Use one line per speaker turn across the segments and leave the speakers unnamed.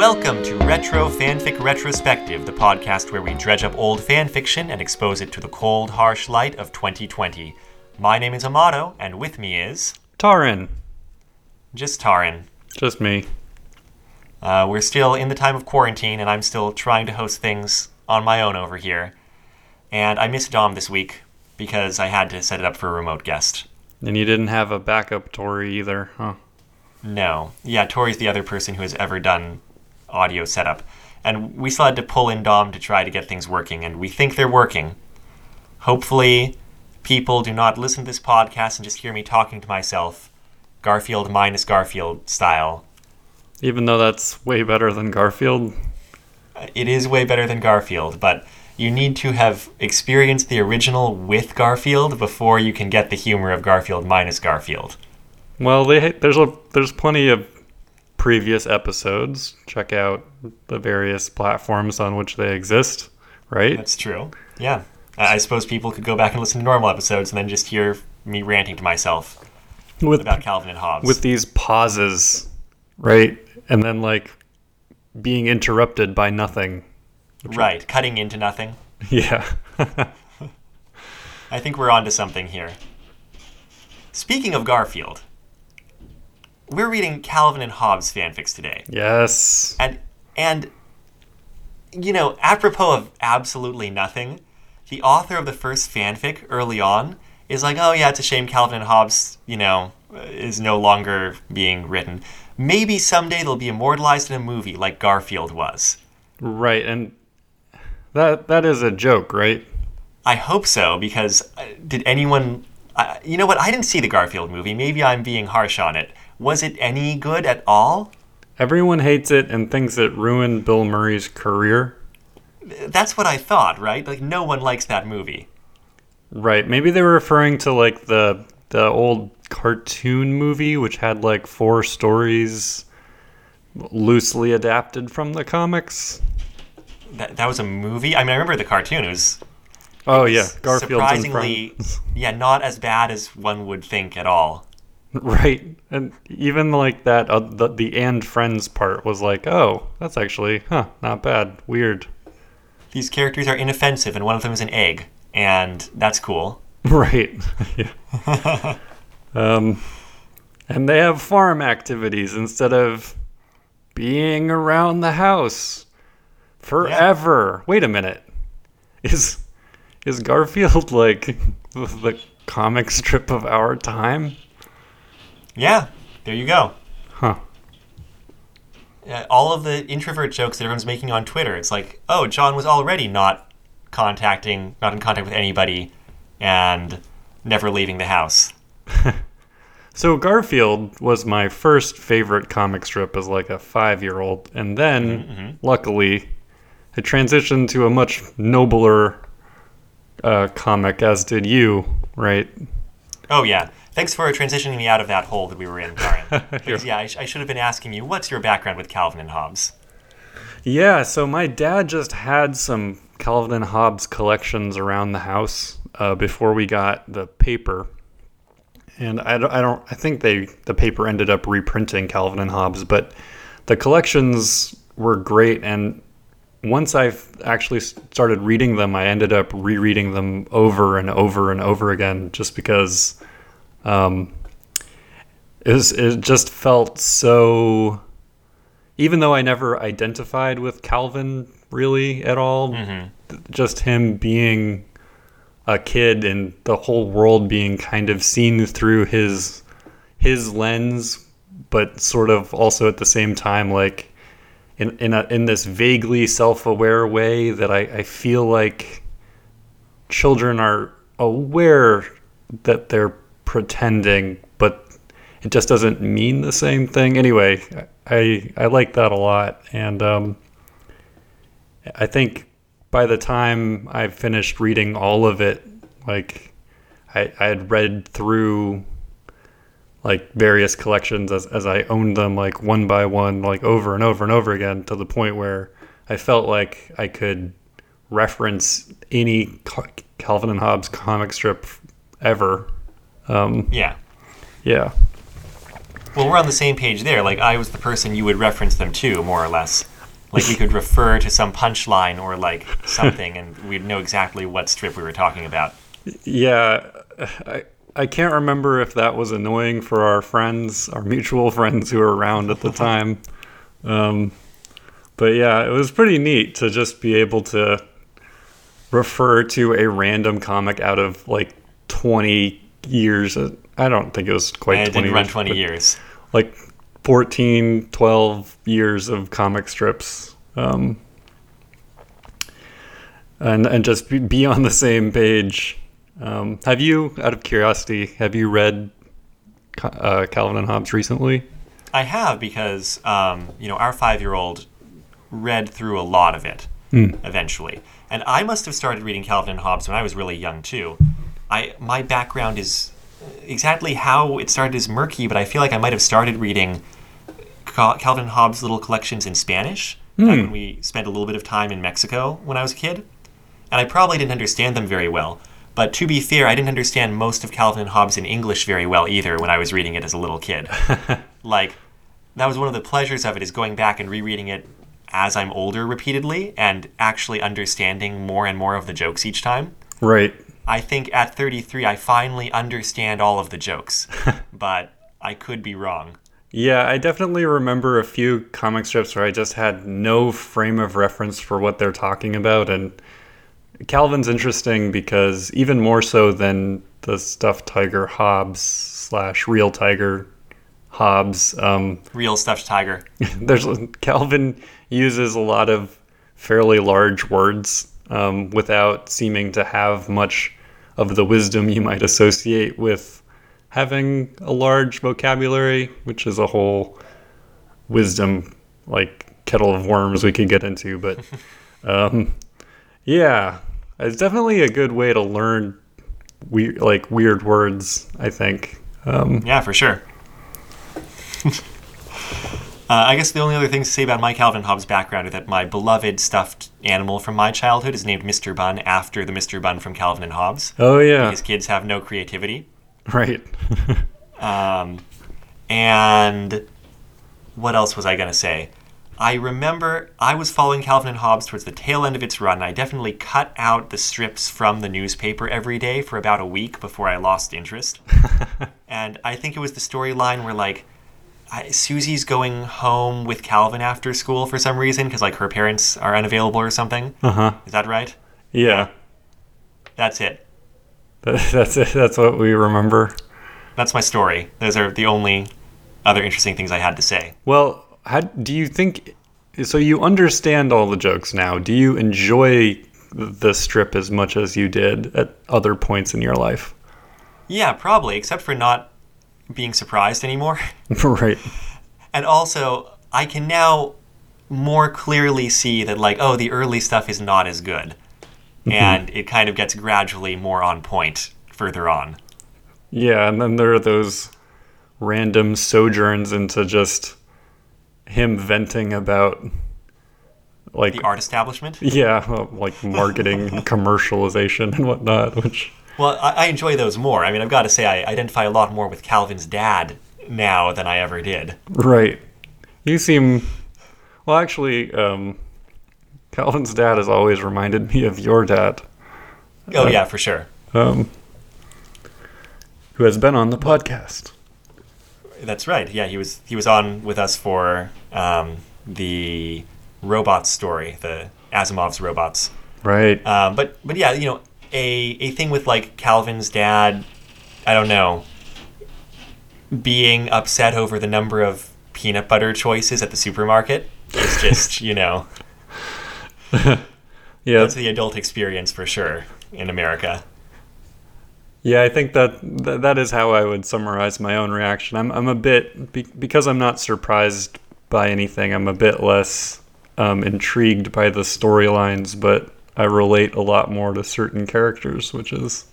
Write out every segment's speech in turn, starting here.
Welcome to Retro Fanfic Retrospective, the podcast where we dredge up old fanfiction and expose it to the cold, harsh light of 2020. My name is Amato, and with me is
Tarin.
just Tarin.
Just me.
Uh, we're still in the time of quarantine, and I'm still trying to host things on my own over here. And I missed Dom this week because I had to set it up for a remote guest.
And you didn't have a backup Tori either, huh?
No. Yeah, Tori's the other person who has ever done audio setup. And we still had to pull in Dom to try to get things working, and we think they're working. Hopefully, people do not listen to this podcast and just hear me talking to myself, Garfield minus Garfield style.
Even though that's way better than Garfield.
Uh, it is way better than Garfield, but you need to have experienced the original with Garfield before you can get the humor of Garfield minus Garfield.
Well, they, there's a there's plenty of previous episodes. Check out the various platforms on which they exist, right?
That's true. Yeah. I I suppose people could go back and listen to normal episodes and then just hear me ranting to myself
With
about Calvin and Hobbes.
with these pauses, right? And then like being interrupted by nothing.
Right, cutting into nothing.
Yeah.
I think we're onto something here. Speaking of Garfield, we're reading Calvin and Hobbes fanfics today.
yes.
And and you know, apropos of absolutely nothing, the author of the first fanfic early on is like, "Oh yeah, it's a shame Calvin and Hobbes, you know, is no longer being written. Maybe someday they'll be immortalized in a movie like Garfield was."
Right. And that that is a joke, right?
I hope so because uh, did anyone uh, you know what? I didn't see the Garfield movie. Maybe I'm being harsh on it. Was it any good at all?
Everyone hates it and thinks it ruined Bill Murray's career.
That's what I thought, right? Like no one likes that movie.
Right. Maybe they were referring to like the the old cartoon movie which had like four stories loosely adapted from the comics.
That, that was a movie. I mean, I remember the cartoon. It was
Oh yeah, Garfield's
surprisingly, yeah, not as bad as one would think at all.
Right. And even like that uh, the the and friends part was like, "Oh, that's actually, huh, not bad. Weird."
These characters are inoffensive, and one of them is an egg, and that's cool.
Right. yeah. um, and they have farm activities instead of being around the house forever. Wait a minute. Is is Garfield like the comic strip of our time?
Yeah, there you go.
Huh.
Uh, all of the introvert jokes that everyone's making on Twitter. It's like, oh, John was already not contacting, not in contact with anybody, and never leaving the house.
So Garfield was my first favorite comic strip as like a 5-year-old and then luckily I transitioned to a much nobler uh, comic as did you, right?
Oh yeah. Thanks for transitioning me out of that hole that we were in, Karen. because yeah, I, sh- I should have been asking you, what's your background with Calvin and Hobbes?
Yeah, so my dad just had some Calvin and Hobbes collections around the house uh, before we got the paper. And I don't, I don't, I think they, the paper ended up reprinting Calvin and Hobbes, but the collections were great. And once I actually started reading them, I ended up rereading them over and over and over again just because um, it, was, it just felt so even though I never identified with Calvin really at all, th- just him being a kid and the whole world being kind of seen through his his lens, but sort of also at the same time like in in a, in this vaguely self-aware way that I, I feel like children are aware that they're pretending, but it just doesn't mean the same thing. Anyway, I I like that a lot, and um, I think by the time I finished reading all of it, like I I had read through like various collections as as I owned them like one by one, like over and over and over again, to the point where I felt like I could reference any Calvin and Hobbes comic strip ever. Um,
Yeah.
yeah.
Well, we're on the same page there. Like, I was the person you would reference them to, more or less. Like, we could refer to some punchline or, like, something, and we'd know exactly what strip we were talking about.
Yeah, I I can't remember if that was annoying for our friends, our mutual friends who were around at the time. Um, but yeah, it was pretty neat to just be able to refer to a random comic out of like 20 years. I don't think it was quite
And it
20
didn't run
years,
20 years.
Like 14, 12 years of comic strips. Um, and, and just be on the same page. Um, have you, out of curiosity, have you read uh, Calvin and Hobbes recently?
I have because, um, you know, our five year old read through a lot of it
Hmm.
eventually. And I must have started reading Calvin and Hobbes when I was really young, too. I My background is exactly how it started is murky, but I feel like I might have started reading Cal- Calvin and Hobbes' little collections in Spanish back when we spent a little bit of time in Mexico when I was a kid. And I probably didn't understand them very well. But to be fair, I didn't understand most of Calvin and Hobbes in English very well either when I was reading it as a little kid. like, that was one of the pleasures of it is going back and rereading it as I'm older repeatedly and actually understanding more and more of the jokes each time.
Right.
I think at 33, I finally understand all of the jokes, but I could be wrong.
Yeah, I definitely remember a few comic strips where I just had no frame of reference for what they're talking about. And Calvin's interesting because even more so than the stuffed tiger Hobbes slash real tiger Hobbes, um,
Real stuffed tiger.
there's Calvin uses a lot of fairly large words um, without seeming to have much of the wisdom you might associate with having a large vocabulary, which is a whole wisdom like kettle of worms we could get into. But um, yeah, it's definitely a good way to learn we like weird words. I think. Um,
Yeah, for sure. Uh, I guess the only other thing to say about my Calvin Hobbes background is that my beloved stuffed animal from my childhood is named Mr. Bun after the Mr. Bun from Calvin and Hobbes.
oh yeah,
His kids have no creativity.
right.
Um, and what else was I going to say? I remember I was following Calvin and Hobbes towards the tail end of its run. I definitely cut out the strips from the newspaper every day for about a week before I lost interest. and I think it was the storyline where, like, I, Susie's going home with Calvin after school for some reason because, like, her parents are unavailable or something.
Uh huh.
Is that right?
Yeah.
That's it.
That's it. That's what we remember.
That's my story. Those are the only other interesting things I had to say.
Well, how do you think? So you understand all the jokes now. Do you enjoy the strip as much as you did at other points in your life?
Yeah, probably, except for not being surprised anymore.
right.
and also, I can now more clearly see that, like, oh, the early stuff is not as good. Mm-hmm. And it kind of gets gradually more on point further on.
Yeah, and then there are those random sojourns into just him venting about like
The art establishment.
yeah, well, like marketing and commercialization and whatnot, which
Well, I, I enjoy those more. I mean, I've got to say, I identify a lot more with Calvin's dad now than I ever did.
Right. You seem well actually, um Calvin's dad has always reminded me of your dad.
Oh, yeah, for sure.
Um who has been on the podcast.
That's right. Yeah, he was he was on with us for um, the robots story, the Asimov's robots.
Right.
Um, but but yeah, you know, a a thing with like Calvin's dad, I don't know, being upset over the number of peanut butter choices at the supermarket is just you know
yeah.
that's the adult experience for sure in America.
Yeah, I think that, that that is how I would summarize my own reaction. I'm I'm a bit be, because I'm not surprised by anything. I'm a bit less um, intrigued by the storylines, but I relate a lot more to certain characters, which is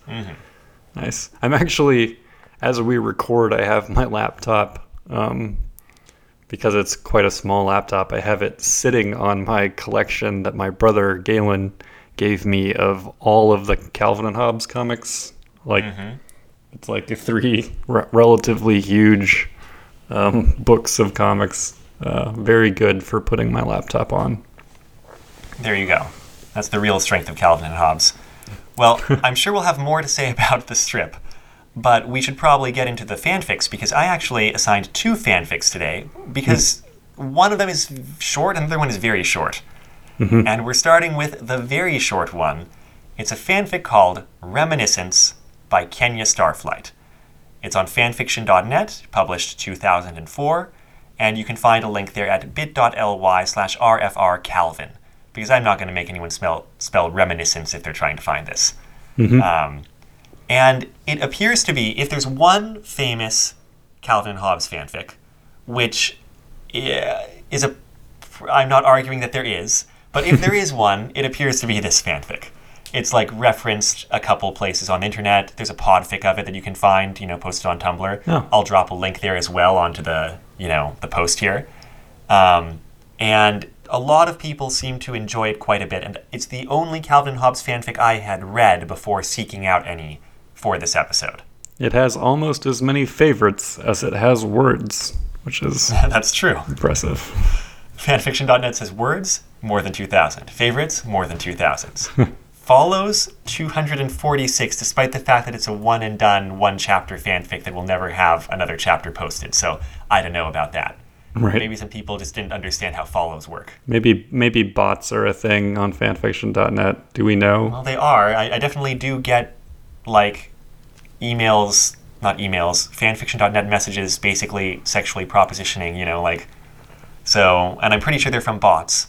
nice. I'm actually, as we record, I have my laptop um, because it's quite a small laptop. I have it sitting on my collection that my brother Galen gave me of all of the Calvin and Hobbes comics like It's like three re- relatively huge um, books of comics. Uh, very good for putting my laptop on.
There you go. That's the real strength of Calvin and Hobbes. Well, I'm sure we'll have more to say about the strip, but we should probably get into the fanfics because I actually assigned two fanfics today because one of them is short and the other one is very short. And we're starting with the very short one. It's a fanfic called Reminiscence by Kenya Starflight. It's on fanfiction.net, published 2004, and you can find a link there at bit.ly slash rfrcalvin, because I'm not going to make anyone spell, spell reminiscence if they're trying to find this. Um, and it appears to be, if there's one famous Calvin and Hobbes fanfic, which is a. I'm not arguing that there is, but if there is one, it appears to be this fanfic. It's like referenced a couple places on the internet. There's a podfic of it that you can find, you know, posted on Tumblr.
Oh.
I'll drop a link there as well onto the, you know, the post here. Um, and a lot of people seem to enjoy it quite a bit. And it's the only Calvin Hobbes fanfic I had read before seeking out any for this episode.
It has almost as many favorites as it has words, which is
That's true.
impressive.
Fanfiction.net says words, more than 2,000. Favorites, more than 2,000. Follows, 246, despite the fact that it's a one and done, one chapter fanfic that will never have another chapter posted. So I don't know about that.
Right.
Maybe some people just didn't understand how follows work.
Maybe maybe bots are a thing on fanfiction.net. Do we know?
Well, they are. I, I definitely do get like emails, not emails, fanfiction.net messages basically sexually propositioning, you know, like. So, and I'm pretty sure they're from bots.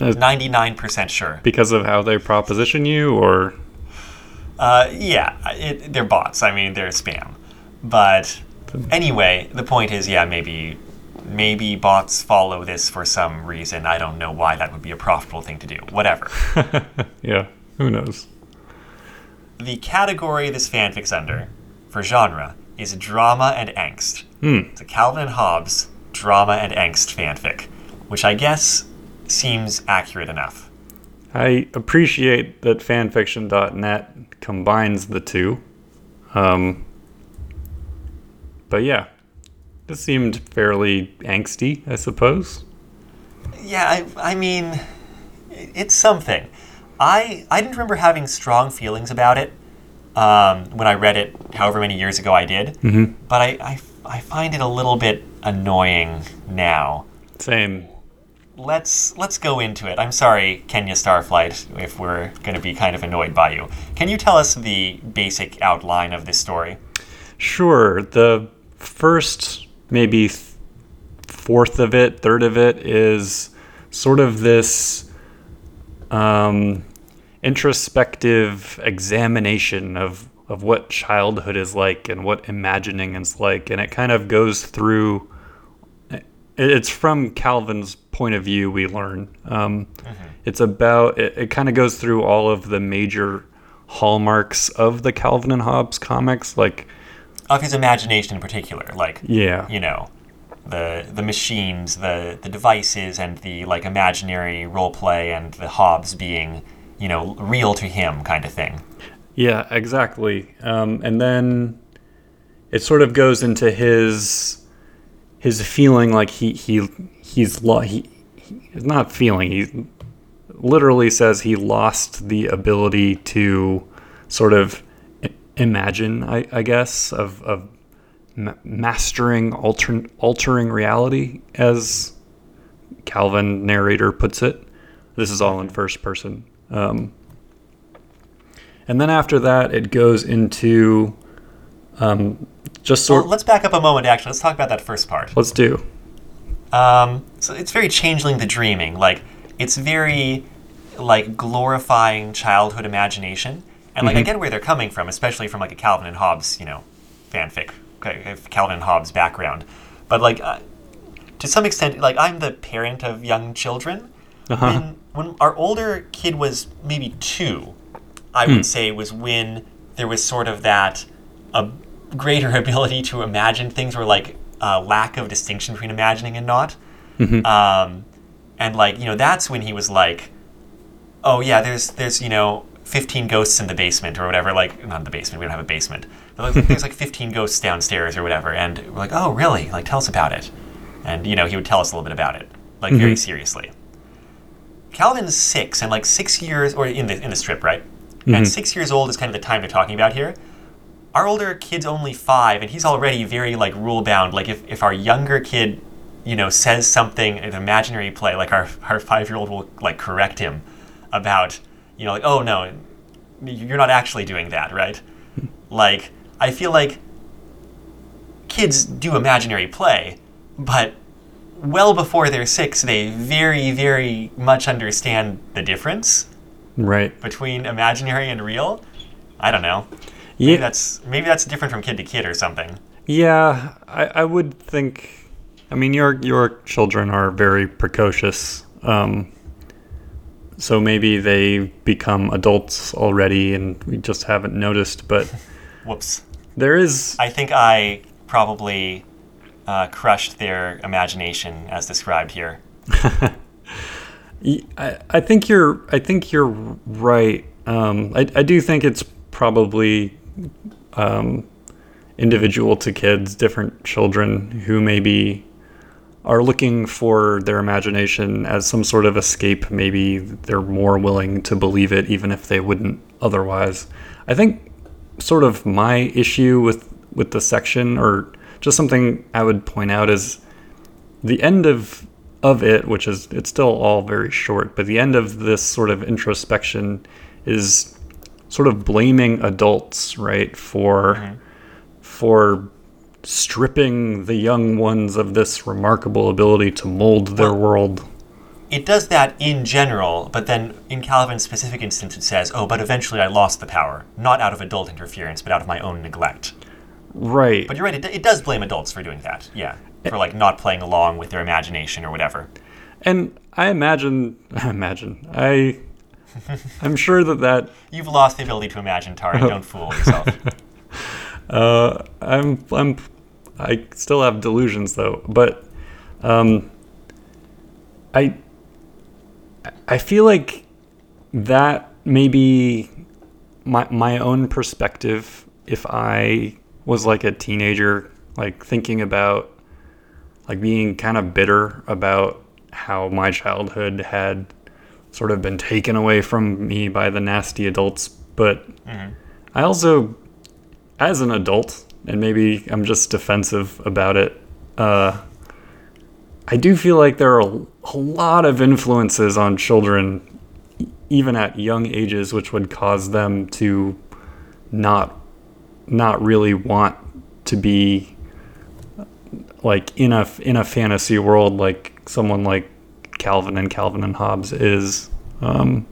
Uh,
99% sure.
because of how they proposition you or
Uh, yeah, it, they're bots. I mean, they're spam. But anyway, the point is, yeah, maybe maybe bots follow this for some reason. I don't know why that would be a profitable thing to do. Whatever.
yeah, who knows?
the category this fanfic's under for genre is drama and angst.
Hmm.
It's a Calvin and Hobbes drama and angst fanfic, which I guess seems accurate enough.
I appreciate that fanfiction.net combines the two. Um, but yeah, this seemed fairly angsty, I suppose.
Yeah, I, I mean, it's something. I I didn't remember having strong feelings about it um, when I read it, however many years ago I did.
Mhm.
But I, I I find it a little bit annoying now.
Same.
Let's let's go into it. I'm sorry, Kenya Starflight, if we're going to be kind of annoyed by you. Can you tell us the basic outline of this story?
Sure. The first, maybe fourth of it, third of it is sort of this um, introspective examination of, of what childhood is like and what imagining is like. And it kind of goes through, it's from Calvin's point of view, we learn. Um, It's about, it, it kind of goes through all of the major hallmarks of the Calvin and Hobbes comics, like
Of his imagination in particular, like
yeah,
you know, the the machines, the the devices, and the like imaginary role play, and the Hobbes being you know real to him kind of thing.
yeah, exactly. Um, and then it sort of goes into his his feeling like he he he's lo- he, he's not feeling he literally says he lost the ability to sort of imagine I, I guess of, of ma- mastering alter, altering reality as Calvin narrator puts it. This is all in first person. Um, and then after that it goes into um, just sort
Well, let's back up a moment. Actually, let's talk about that first part.
let's do
Um, so it's very changeling the dreaming. Like it's very like glorifying childhood imagination, and like I get where they're coming from, especially from like a Calvin and Hobbes, you know, fanfic, Calvin and Hobbes background. But like uh, to some extent, like I'm the parent of young children.
Uh-huh.
When when our older kid was maybe two, I would say was when there was sort of that a greater ability to imagine things, or like a lack of distinction between imagining and not. Mm-hmm. Um, and like you know, that's when he was like, "Oh yeah, there's there's you know 15 ghosts in the basement or whatever. Like, not in the basement, we don't have a basement. But like, there's like 15 ghosts downstairs or whatever. And we're like, oh, really? Like, tell us about it. And, you know, he would tell us a little bit about it, like, very mm-hmm. seriously. Calvin's six, and like six years, or in the, in the strip, right? And mm-hmm. six years old is kind of the time they're talking about here. Our older kid's only five, and he's already very, like, rule bound. Like, if, if our younger kid, you know, says something, an imaginary play, like, our, our five year old will, like, correct him about, you know, like, oh, no, you're not actually doing that, right? Hmm. Like, I feel like kids do imaginary play, but well before they're six, they very, very much understand the difference
Right.
between imaginary and real. I don't know. Maybe
Yeah.
that's maybe that's different from kid to kid or something.
Yeah, I, I would think. I mean, your your children are very precocious, um, so maybe they become adults already, and we just haven't noticed. But
Whoops.
there is,
I think I probably uh, crushed their imagination as described here.
I, I think you're, I think you're right. Um, I, I do think it's probably um, individual to kids, different children who maybe are looking for their imagination as some sort of escape. Maybe they're more willing to believe it, even if they wouldn't otherwise. I think sort of my issue with with the section, or just something I would point out, is the end of of it, which is it's still all very short, but the end of this sort of introspection is sort of blaming adults, right, for mm-hmm. for stripping the young ones of this remarkable ability to mold their
Well-
world.
It does that in general, but then in Calvin's specific instance, it says, "Oh, but eventually I lost the power, not out of adult interference, but out of my own neglect."
Right.
But you're right; it, it does blame adults for doing that. Yeah, for like not playing along with their imagination or whatever.
And I imagine, I imagine, I, I'm sure that that
You've lost the ability to imagine, Tari. Don't fool yourself.
Uh, I'm I'm I still have delusions though, but um, I I feel like that may be my my own perspective if I was like a teenager, like thinking about like being kind of bitter about how my childhood had sort of been taken away from me by the nasty adults, but I also as an adult, and maybe I'm just defensive about it, uh, I do feel like there are a, a lot of influences on children, even at young ages, which would cause them to not not really want to be like in a in a fantasy world like someone like Calvin and Calvin and Hobbes is. Um,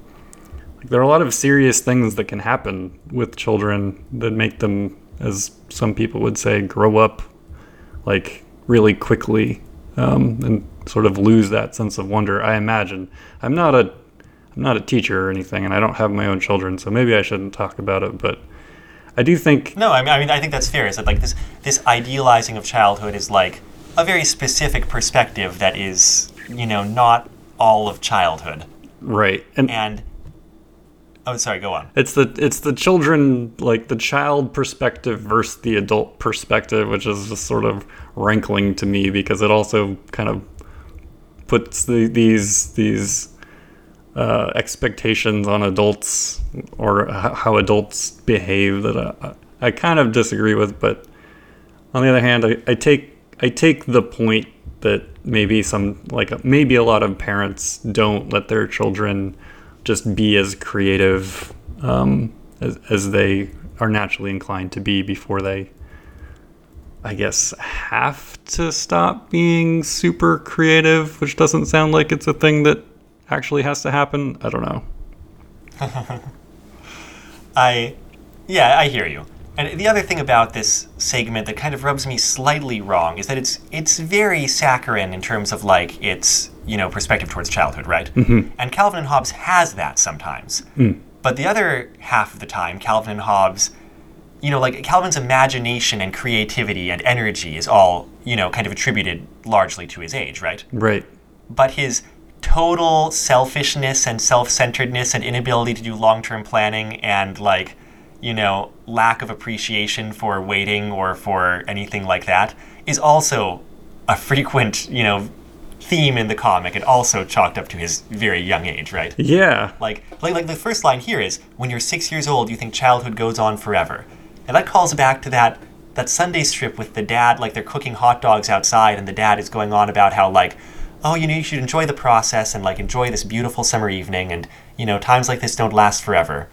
like there are a lot of serious things that can happen with children that make them, as some people would say, grow up like really quickly um, and sort of lose that sense of wonder. I imagine I'm not a I'm not a teacher or anything, and I don't have my own children, so maybe I shouldn't talk about it. But I do think
No, I mean, I mean, I think that's fair. Is that like this this idealizing of childhood is like a very specific perspective that is, you know, not all of childhood.
right, and
And oh, sorry, go on.
It's the it's the children like the child perspective versus the adult perspective, which is just sort of rankling to me because it also kind of puts the, these these uh, expectations on adults or how adults behave that I, I kind of disagree with. But on the other hand, I, I take I take the point that maybe some like maybe a lot of parents don't let their children just be as creative um, as, as they are naturally inclined to be before they I guess have to stop being super creative, which doesn't sound like it's a thing that actually has to happen. I don't know.
I, yeah, I hear you. And the other thing about this segment that kind of rubs me slightly wrong is that it's it's very saccharine in terms of like its you know perspective towards childhood, right? Mm-hmm. And Calvin and Hobbes has that sometimes, but the other half of the time, Calvin and Hobbes, you know, like Calvin's imagination and creativity and energy is all you know kind of attributed largely to his age, right?
Right.
but his total selfishness and self-centeredness and inability to do long-term planning and like you know lack of appreciation for waiting or for anything like that is also a frequent you know theme in the comic and also chalked up to his very young age right
Yeah.
like, like, like the first line here is, "When you're six years old, you think childhood goes on forever," and that calls back to that that Sunday strip with the dad, like they're cooking hot dogs outside, and the dad is going on about how like, oh, you know, you should enjoy the process and like enjoy this beautiful summer evening, and you know, times like this don't last forever.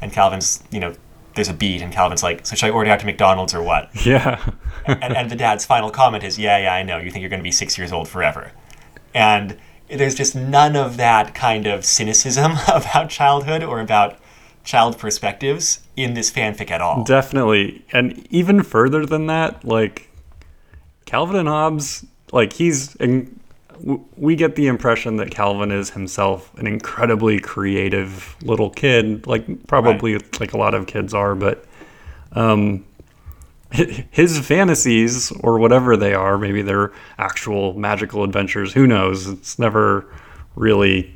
And Calvin's, you know, there's a beat, and Calvin's like, so should I order out to McDonald's or what?
Yeah.
and, and the dad's final comment is, "Yeah, yeah, I know. You think you're going to be six years old forever," and there's just none of that kind of cynicism about childhood or about child perspectives in this fanfic at all.
Definitely. And even further than that, like Calvin and Hobbes, like he's in, we get the impression that Calvin is himself an incredibly creative little kid, like probably like a lot of kids are, but um his fantasies or whatever they are, maybe they're actual magical adventures, who knows? It's never really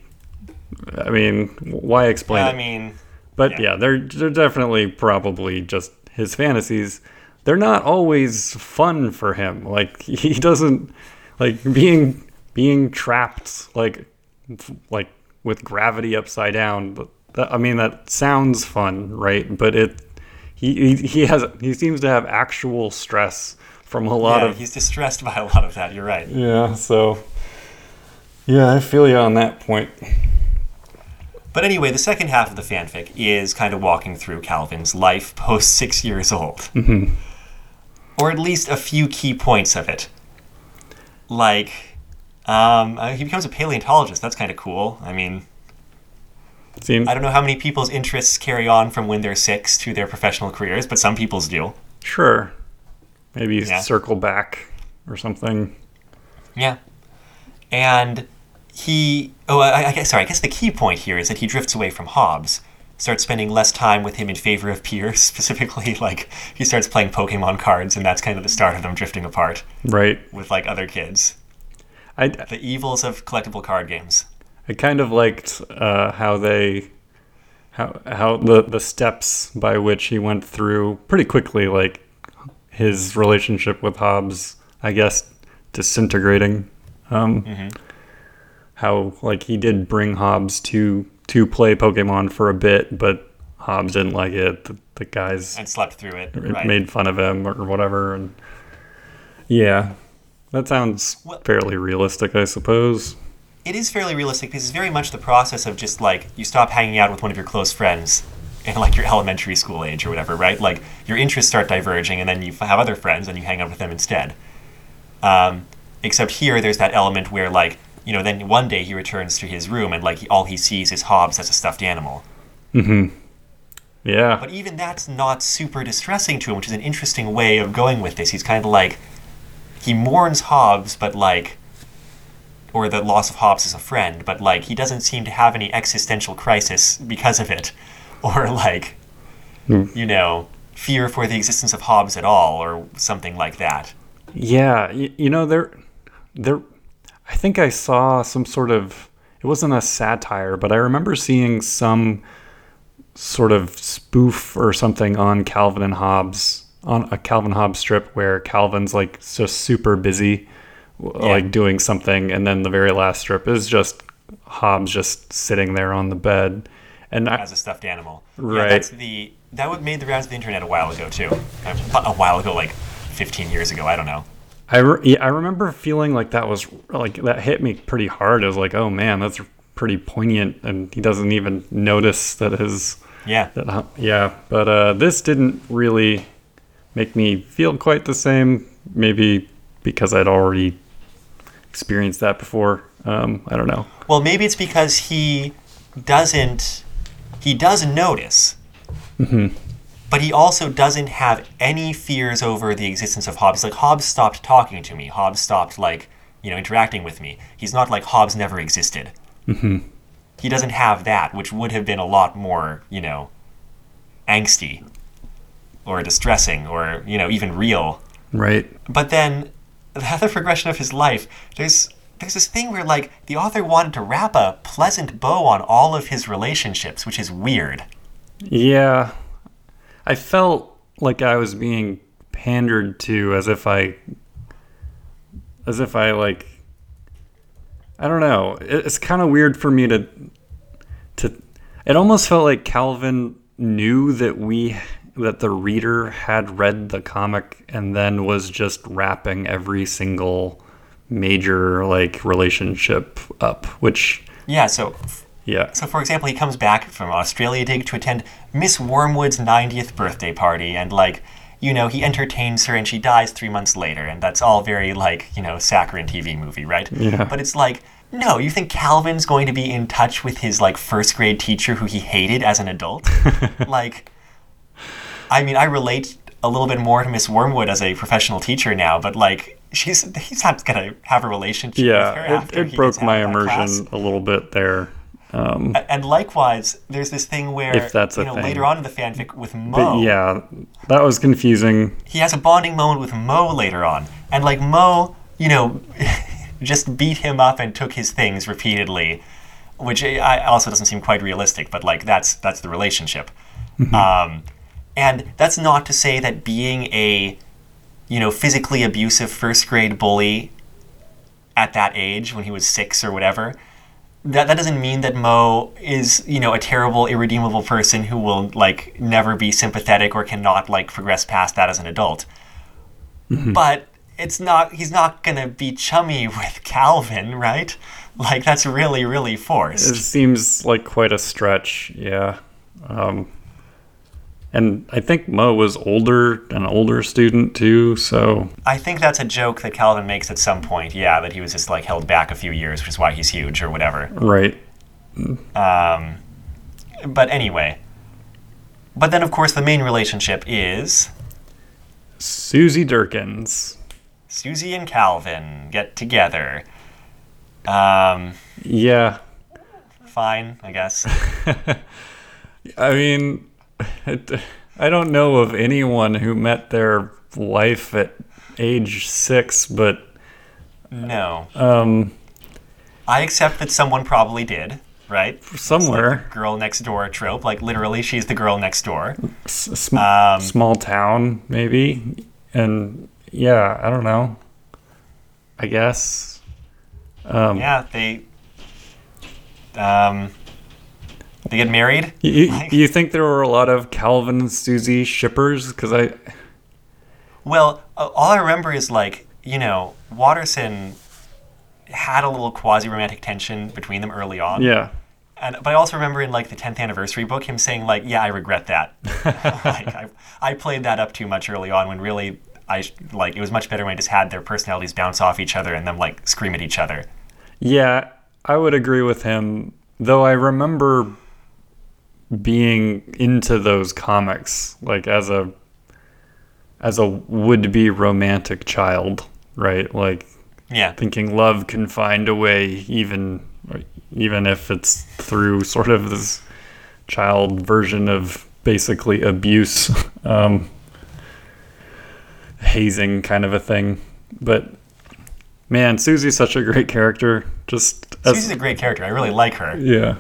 I mean, why explain
I mean,
But
Yeah.
yeah, they're they're definitely probably just his fantasies. They're not always fun for him. Like he doesn't like being being trapped like like with gravity upside down. But that, I mean that sounds fun, right? But it he, he he has he seems to have actual stress from a lot
yeah,
of
he's distressed by a lot of that. You're right.
yeah. So yeah, I feel you on that point.
But anyway, the second half of the fanfic is kind of walking through Calvin's life post six years old. Mm-hmm. Or at least a few key points of it. Like, um, uh, he becomes a paleontologist. That's kind of cool. I mean,
Seems
I don't know how many people's interests carry on from when they're six to their professional careers, but some people's do.
sure. Maybe
Yeah.
circle back or something.
Yeah. And he, oh, I, I guess, sorry, I guess the key point here is that he drifts away from Hobbes, starts spending less time with him in favor of Pierce, specifically, like, he starts playing Pokemon cards, and that's kind of the start of them drifting apart
Right.
with, like, other kids.
I,
The evils of collectible card games.
I kind of liked uh, how they how how the the steps by which he went through pretty quickly, like his relationship with Hobbes, I guess, disintegrating. Um, How like he did bring Hobbes to to play Pokemon for a bit, but Hobbes didn't like it. The, the guys
And slept through it. Right.
made fun of him or whatever, and yeah, that sounds
Well-
fairly realistic, I suppose.
it is fairly realistic because it's very much the process of just like you stop hanging out with one of your close friends in like your elementary school age or whatever, right? Like your interests start diverging, and then you have other friends and you hang out with them instead. Um, except here, there's that element where like you know, then one day he returns to his room and like he, all he sees is Hobbes as a stuffed animal. Mm hmm.
Yeah.
But even that's not super distressing to him, which is an interesting way of going with this. He's kind of like he mourns Hobbes, but like or the loss of Hobbes as a friend, but like he doesn't seem to have any existential crisis because of it, or like hmm. you know fear for the existence of Hobbes at all, or something like that.
Yeah, you, you know there, there. I think I saw some sort of. It wasn't a satire, but I remember seeing some sort of spoof or something on Calvin and Hobbes on a Calvin Hobbes strip where Calvin's like just super busy, w like doing something, and then the very last strip is just Hobbes just sitting there on the bed, and I,
as a stuffed animal.
Right.
Yeah, that's the that would made the rounds of the internet a while ago too. A while ago, like 15 years ago. I don't know.
I, re- yeah, I remember feeling like that was like that hit me pretty hard. I was like, oh man, that's pretty poignant, and he doesn't even notice that his
Yeah.
that yeah. But uh, this didn't really make me feel quite the same. Maybe because I'd already experienced that before. Um, I don't know.
Well, maybe it's because he doesn't. He does notice. But he also doesn't have any fears over the existence of Hobbes. Like Hobbes stopped talking to me. Hobbes stopped like you know interacting with me. He's not like Hobbes never existed. He doesn't have that, which would have been a lot more you know angsty or distressing or you know even real
Right.
but then the other progression of his life there's there's this thing where like the author wanted to wrap a pleasant bow on all of his relationships, which is weird.
Yeah. I felt like I was being pandered to as if I as if I like I don't know. It's kind of weird for me to to it almost felt like Calvin knew that we that the reader had read the comic and then was just wrapping every single major like relationship up, which
Yeah, so
yeah.
so for example, he comes back from Australia dig to attend Miss Wormwood's 90th birthday party and like you know, he entertains her and she dies three months later, and that's all very like, you know, saccharine TV movie, right?
Yeah.
But it's like, no, you think Calvin's going to be in touch with his like first grade teacher who he hated as an adult? like, I mean, I relate a little bit more to Miss Wormwood as a professional teacher now, but like, she's he's not gonna have a relationship with her
Yeah,
after
it, it broke my immersion a little bit there. Um,
And likewise, there's this thing where
If that's a
you know
thing.
later on in the fanfic with Moe,
but yeah, that was confusing.
he has a bonding moment with Moe later on, and like Moe, you know, just beat him up and took his things repeatedly, which I I also doesn't seem quite realistic. But like that's that's the relationship, um, and that's not to say that being a, you know, physically abusive first grade bully at that age when he was six or whatever. That, that doesn't mean that Moe is, you know, a terrible, irredeemable person who will like never be sympathetic or cannot like progress past that as an adult. But it's not he's not gonna be chummy with Calvin, right? Like that's really, really forced.
It seems like quite a stretch. Yeah, um, and I think Moe was older, an older student too. So
I think that's a joke that Calvin makes at some point, yeah, that he was just like held back a few years, which is why he's huge or whatever.
right,
Um, but anyway. But then, of course, the main relationship is
Susie Derkins.
Susie and Calvin get together. Um,
Yeah,
fine, I guess.
I mean, I don't know of anyone who met their wife at age six, but
No.
um,
I accept that someone probably did, right?
somewhere,
Girl next door trope. Like, literally, she's the girl next door.
sm-
Um,
small town maybe, and yeah, I don't know. I guess. Um,
yeah, they. Um, they get married.
You, you-
Like-
you think there were a lot of Calvin and Susie shippers? Because I,
Well, all I remember is like you know Watterson had a little quasi-romantic tension between them early on.
yeah,
And but I also remember in like the 10th anniversary book him saying like, "Yeah, I regret that. like I, I played that up too much early on when really I like it was much better when I just had their personalities bounce off each other and them like scream at each other."
yeah, I would agree with him. Though I remember being into those comics, like as a as a would-be romantic child, right? Like
Yeah.
thinking love can find a way, even even if it's through sort of this child version of basically abuse, um, hazing kind of a thing. But man, Susie's such a great character. Just as,
Susie's a great character. I really like her.
yeah,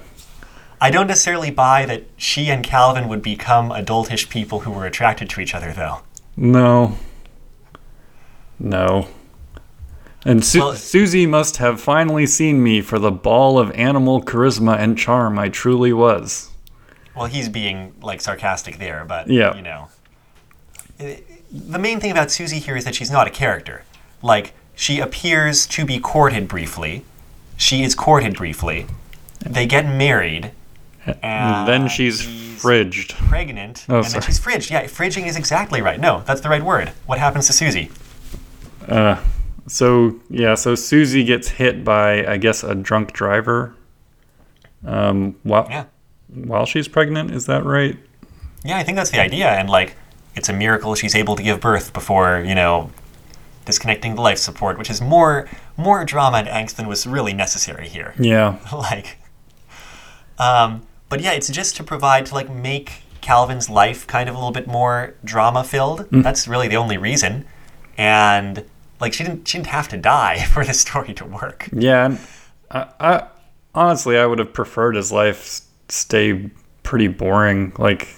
I don't necessarily buy that she and Calvin would become adultish people who were attracted to each other though.
no, no. And Su-
Well-
Susie must have finally seen me for the ball of animal charisma and charm I truly was.
Well, he's being like sarcastic there, but
Yeah.
you know. Eh, The main thing about Susie here is that she's not a character. Like she appears to be courted briefly. She is courted briefly. They get married.
And then she's fridged.
Pregnant,
Oh,
and then
sorry.
she's fridged. Yeah, fridging is exactly right. No, that's the right word. What happens to Susie?
Uh, so yeah, so Susie gets hit by, I guess, a drunk driver. Um, while
Yeah.
while she's pregnant, is that right?
Yeah, I think that's the idea, and like, it's a miracle she's able to give birth before you know, disconnecting the life support, which is more more drama and angst than was really necessary here.
Yeah,
like, um, but yeah, it's just to provide to like make Calvin's life kind of a little bit more drama filled. Mm. That's really the only reason, and like she didn't she didn't have to die for the story to work.
Yeah, I, I honestly I would have preferred his life stay pretty boring. Like,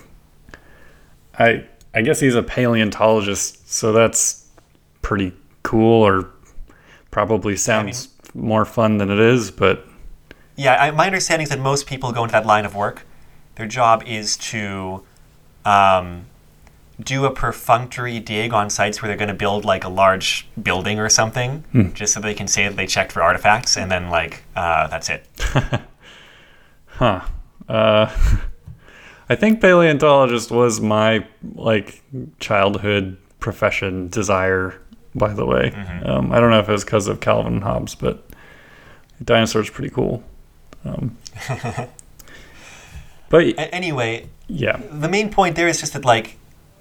I I guess he's a paleontologist, so that's pretty cool, or probably sounds more fun than it is. But
Yeah, I, my understanding is that most people go into that line of work. Their job is to um, do a perfunctory dig on sites where they're going to build like a large building or something, just so they can say that they checked for artifacts, and then like uh, that's it.
huh? Uh, I think paleontologist was my like childhood profession desire. By the way, um, I don't know if it was because of Calvin Hobbes, but dinosaurs pretty cool. Um, but
anyway,
yeah,
the main point there is just that like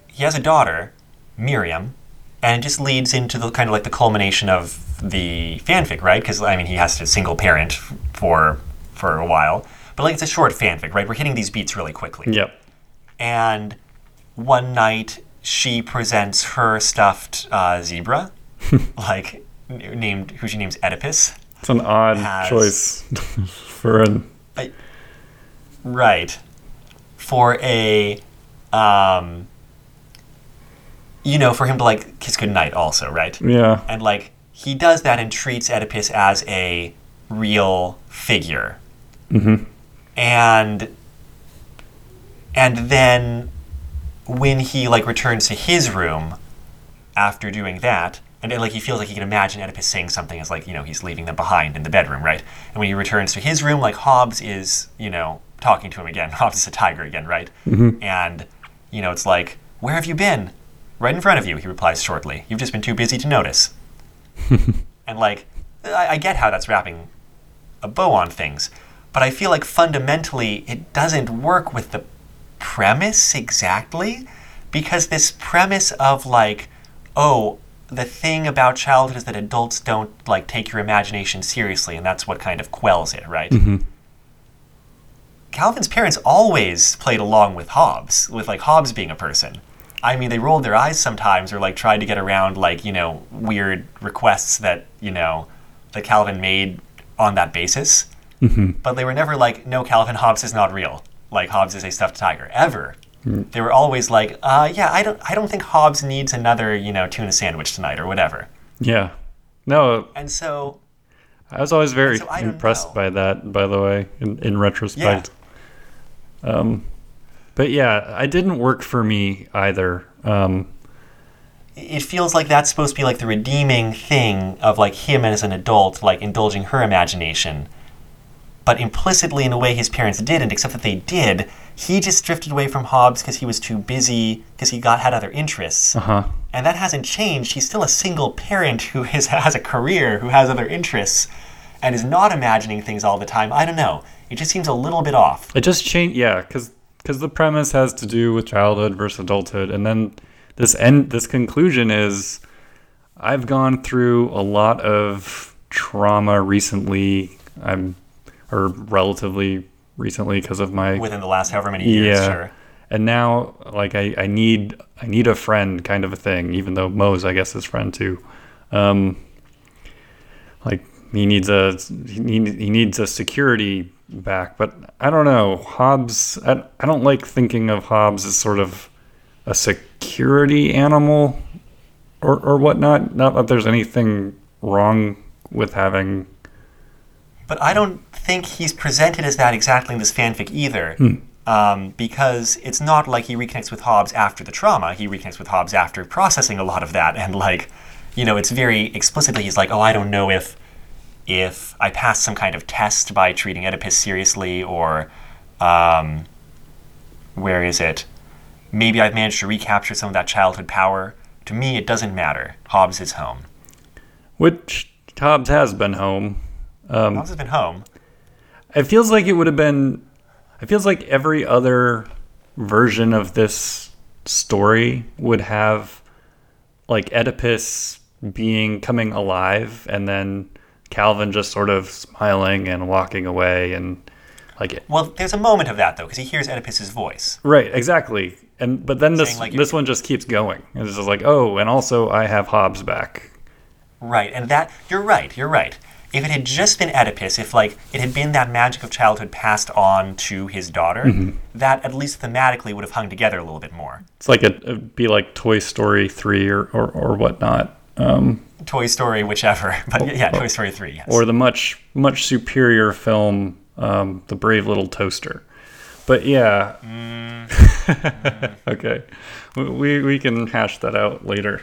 he has a daughter, Miriam, and it just leads into the kind of like the culmination of the fanfic, right? Because I mean, he has to single parent for for a while, but like it's a short fanfic, right? We're hitting these beats really quickly.
yep,
And one night she presents her stuffed uh, zebra, like n- named who she names Oedipus.
It's an odd
Has-
choice for an
Right. For a, um, you know, for him to like kiss goodnight also, right?
yeah,
And like he does that and treats Oedipus as a real figure.
Mhm.
And and then when he like returns to his room after doing that, and like he feels like he can imagine Oedipus saying something as like you know he's leaving them behind in the bedroom, right? And when he returns to his room, like Hobbes is you know talking to him again. Hobbes is a tiger again, right? Mm-hmm. And you know it's like, where have you been? Right in front of you, he replies shortly. You've just been too busy to notice. and like, I, I get how that's wrapping a bow on things, but I feel like fundamentally it doesn't work with the premise exactly because this premise of like, oh, the thing about childhood is that adults don't like take your imagination seriously, and that's what kind of quells it, right? Mm-hmm. Calvin's parents always played along with Hobbes, with like Hobbes being a person. I mean, they rolled their eyes sometimes or like tried to get around like, you know, weird requests that, you know, that Calvin made on that basis. Mm-hmm. But they were never like, no, Calvin, Hobbes is not real. Like Hobbes is a stuffed tiger, ever. They were always like, uh, yeah, I don't, I don't think Hobbes needs another, you know, tuna sandwich tonight or whatever.
yeah. No,
And so,
I was always very
so
impressed
know.
by that, by the way, in, in retrospect. Um, but yeah, it didn't work for me either. Um,
it feels like that's supposed to be like the redeeming thing of like him as an adult like indulging her imagination but implicitly in a way his parents didn't except that they did he just drifted away from hobbes because he was too busy because he got had other interests.
Uh huh.
and that hasn't changed. He's still a single parent who is, has a career who has other interests and is not imagining things all the time. I don't know. It just seems a little bit off.
It just changed, yeah, because the premise has to do with childhood versus adulthood, and then this end, this conclusion is, I've gone through a lot of trauma recently. I'm, or relatively recently because of my
within the last however many years
Yeah.
sure
and now like I, I need I need a friend kind of a thing, even though Moe's I guess his friend too. Um, like he needs a he, need, he needs a security back, but I don't know Hobbes. I, I don't like thinking of Hobbes as sort of a security animal or or whatnot. Not that there's anything wrong with having.
But I don't think he's presented as that exactly in this fanfic either. Um, because it's not like he reconnects with Hobbes after the trauma. He reconnects with Hobbes after processing a lot of that. And, like, you know, it's very explicitly, he's like, oh, I don't know if if I passed some kind of test by treating Oedipus seriously or um, where is it? Maybe I've managed to recapture some of that childhood power. To me, it doesn't matter. Hobbes is home.
Which Hobbes has been home. Um,
Hobbes has been home.
It feels like it would have been. It feels like every other version of this story would have, like Oedipus being coming alive, and then Calvin just sort of smiling and walking away, and like it.
Well, there's a moment of that, though, because he hears Oedipus's voice.
Right, exactly. And but then this
like,
this one just keeps going. It's just like, oh, and also I have Hobbes back,
Right, and that you're right. You're right. If it had just been Oedipus, if like it had been that magic of childhood passed on to his daughter,
Mm-hmm.
that at least thematically would have hung together a little bit more.
It's like a, it'd be like Toy Story three or or, or whatnot, um,
Toy Story, whichever, but yeah, Toy Story three. Yes.
or the much much superior film, um, The Brave Little Toaster. But yeah, okay, we- we we can hash that out later.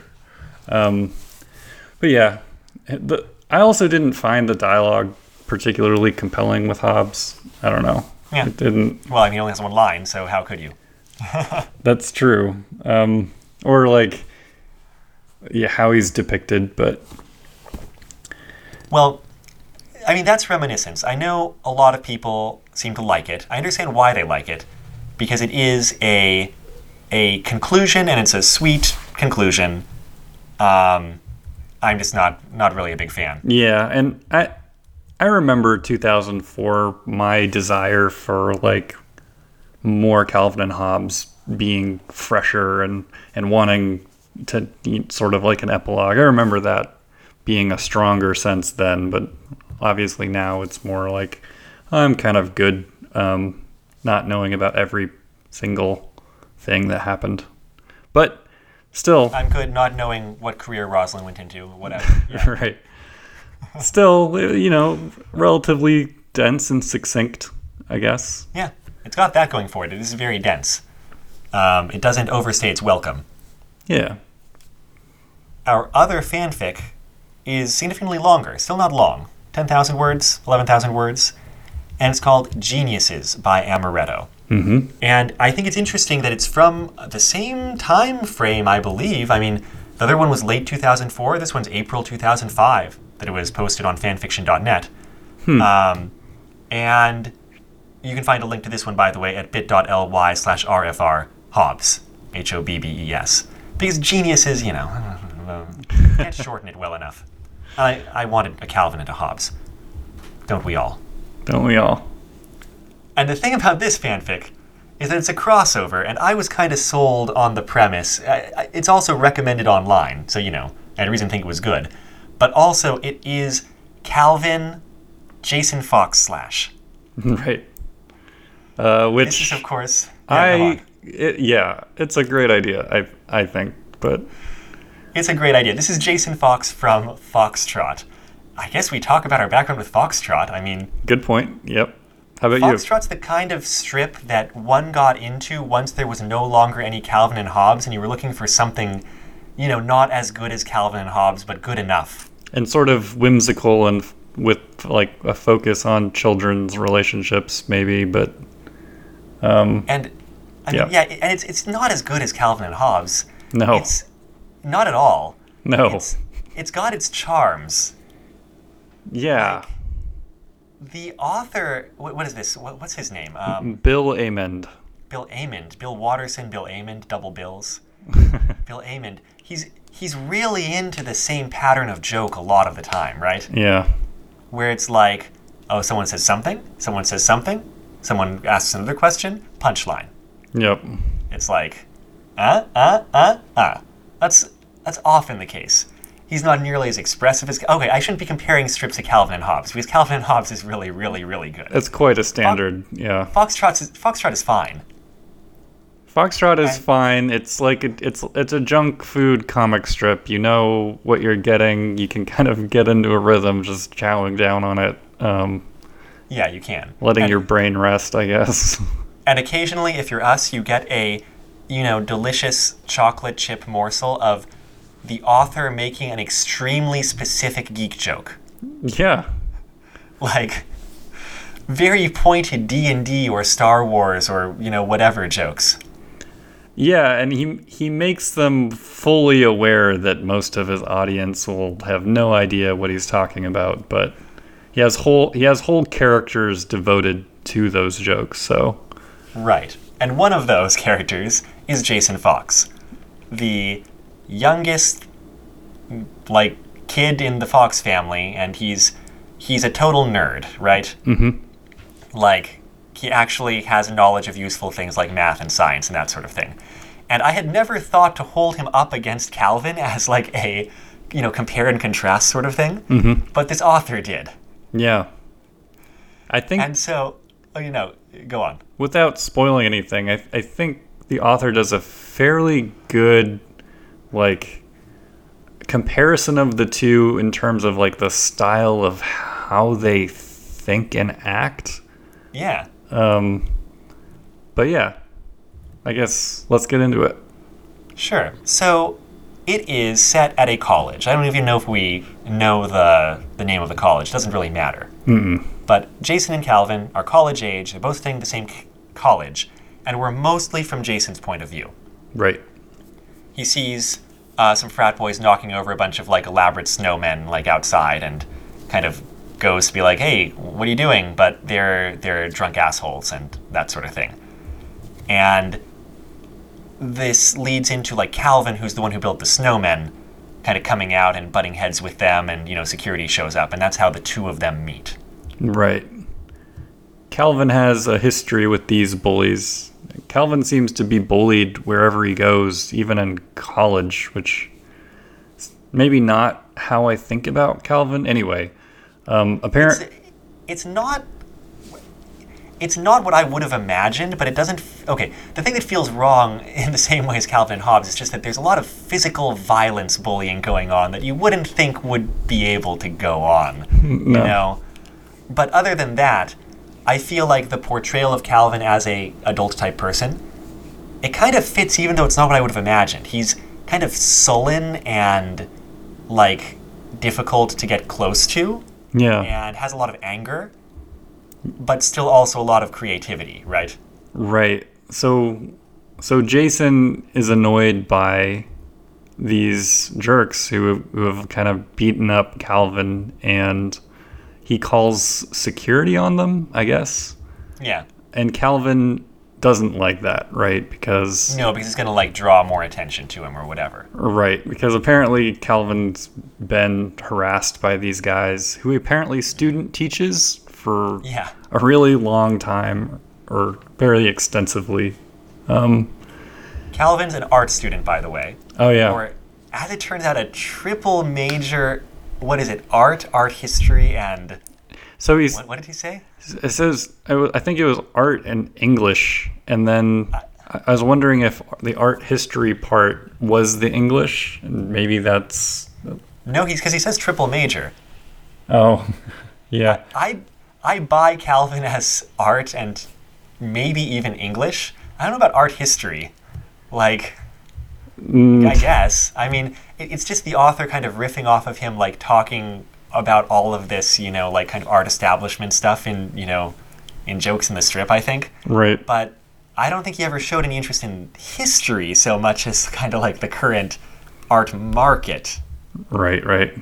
Um, but yeah, the, I also didn't find the dialogue particularly compelling with Hobbes. I don't know.
Yeah.
It didn't.
well, I mean, he only has one line, so how could you?
That's true. Um, or like, yeah, how he's depicted, but
Well, I mean, that's reminiscence. I know a lot of people seem to like it. I understand why they like it, because it is a a conclusion, and it's a sweet conclusion. Um, I'm just not not really a big fan.
yeah, and I I remember 2004 my desire for like more Calvin and Hobbes being fresher and and wanting to sort of like an epilogue. I remember that being a stronger sense then, but obviously now it's more like I'm kind of good um, not knowing about every single thing that happened. But still,
I'm good not knowing what career Rosalyn went into, whatever. Yeah.
right. Still, you know, relatively dense and succinct, I guess.
yeah, it's got that going for it. It is very dense. Um, it doesn't overstay its welcome.
Yeah.
Our other fanfic is significantly longer, still not long 10,000 words, 11,000 words, and it's called Geniuses by Amaretto.
Mm-hmm.
And I think it's interesting that it's from the same time frame, I believe. I mean, the other one was late 2004, this one's April 2005 that it was posted on fanfiction.net. Um, and you can find a link to this one, by the way, at bit.ly slash RFR Hobbes, H O B B E S. Because genius is, you know, can't shorten it well enough. I, I wanted a Calvin and a Hobbes. Don't we all?
Don't we all?
And the thing about this fanfic is that it's a crossover, and I was kind of sold on the premise. It's also recommended online, so you know, I had a reason to think it was good. But also, it is Calvin Jason Fox slash.
right. Uh,
This
which
is, of course, yeah,
I, it, yeah, it's a great idea. I, I think, but
It's a great idea. This is Jason Fox from Foxtrot. I guess we talk about our background with Foxtrot. I mean,
good point. Yep. How about you?
Foxtrot's the kind of strip that one got into once there was no longer any Calvin and Hobbes, and you were looking for something, you know, not as good as Calvin and Hobbes, but good enough.
And sort of whimsical and f- with like a focus on children's relationships, maybe, but um,
And I mean,
Yeah.
yeah, and it's it's not as good as Calvin and Hobbes.
no,
It's not at all.
no,
It's it's got its charms.
yeah.
The author, what, what is this? What, what's his name? Um,
Bill Amend.
Bill Amend, Bill Watterson, Bill Amend, double bills. Bill Amend. He's he's really into the same pattern of joke a lot of the time, right?
Yeah,
Where it's like, oh, someone says something, someone says something, someone asks another question, punchline.
yep.
It's like, uh, uh, uh, uh. That's that's often the case. He's not nearly as expressive as. Okay, I shouldn't be comparing strips to Calvin and Hobbes because Calvin and Hobbes is really, really, really good.
It's quite a standard. Yeah.
Foxtrot is Foxtrot is fine.
Foxtrot is
And-
fine. It's like a, it's it's a junk food comic strip. You know what you're getting. You can kind of get into a rhythm just chowing down on it, um,
Yeah, you can.
letting
and,
your brain rest, I guess.
and occasionally, if you're us, you get a, you know, delicious chocolate chip morsel of the author making an extremely specific geek joke.
yeah,
like very pointed D&D or Star Wars or you know whatever jokes.
yeah, and he he makes them fully aware that most of his audience will have no idea what he's talking about, but he has whole he has whole characters devoted to those jokes. So
Right. And one of those characters is Jason Fox, the youngest like kid in the Fox family and he's he's a total nerd, right?
Mhm.
Like he actually has knowledge of useful things like math and science and that sort of thing. And I had never thought to hold him up against Calvin as like a you know, compare and contrast sort of thing. Mm-hmm. But this author did.
Yeah. I think
And so, oh, you know, go on.
without spoiling anything, I, I think the author does a fairly good, like, comparison of the two in terms of, like, the style of how they think and act.
Yeah.
Um, but yeah, I guess let's get into it.
Sure. So it is set at a college. I don't even know if we know the the name of the college. It doesn't really matter.
Mm-mm.
But Jason and Calvin are college age. They're both staying the same college, and we're mostly from Jason's point of view.
Right.
He sees uh, some frat boys knocking over a bunch of like elaborate snowmen like outside, and kind of goes to be like, "Hey, what are you doing?" But they're they're drunk assholes and that sort of thing. And this leads into like Calvin, who's the one who built the snowmen, kind of coming out and butting heads with them, and you know security shows up, and that's how the two of them meet.
Right. Calvin has a history with these bullies. Calvin seems to be bullied wherever he goes, even in college, which maybe not how I think about Calvin. Anyway, um, apparent.
It's, it's not. It's not what I would have imagined, but it doesn't. Okay, the thing that feels wrong in the same way as Calvin and Hobbes is just that there's a lot of physical violence bullying going on that you wouldn't think would be able to go on. You
No.
know? But other than that, I feel like the portrayal of Calvin as a adult type person, it kind of fits even though it's not what I would have imagined. He's kind of sullen and like difficult to get close to
Yeah.
and has a lot of anger, but still also a lot of creativity, right?
Right. So so Jason is annoyed by these jerks who who have kind of beaten up Calvin and he calls security on them, I guess.
Yeah.
And Calvin doesn't like that, right? Because
No, because it's gonna like draw more attention to him or whatever.
right, because apparently Calvin's been harassed by these guys who apparently student teaches for
Yeah.
a really long time or very extensively. Um,
Calvin's an art student, by the way.
oh yeah.
Or, as it turns out, a triple major. What is it? Art, art history, and
So he's.
what, what did he say?
It says I think it was art and English, and then uh, I I was wondering if the art history part was the English, and maybe that's.
No, he's because he says triple major.
Oh, yeah.
I I buy Calvin as art and maybe even English. I don't know about art history. Like,
Mm,
I guess. I mean, it, it's just the author kind of riffing off of him, like talking about all of this, you know, like kind of art establishment stuff in, you know, in jokes in the strip, I think.
right.
But I don't think he ever showed any interest in history so much as kind of like the current art market.
Right. Right.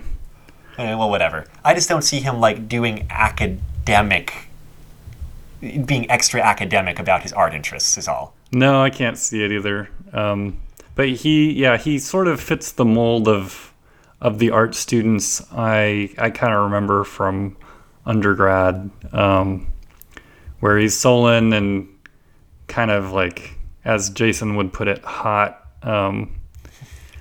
Well, whatever. I just don't see him like doing academic, being extra academic about his art interests, is all.
No, I can't see it either. Um, but he, yeah, he sort of fits the mold of of the art students I I kind of remember from undergrad, um, where he's sullen and kind of like, as Jason would put it, hot. Um,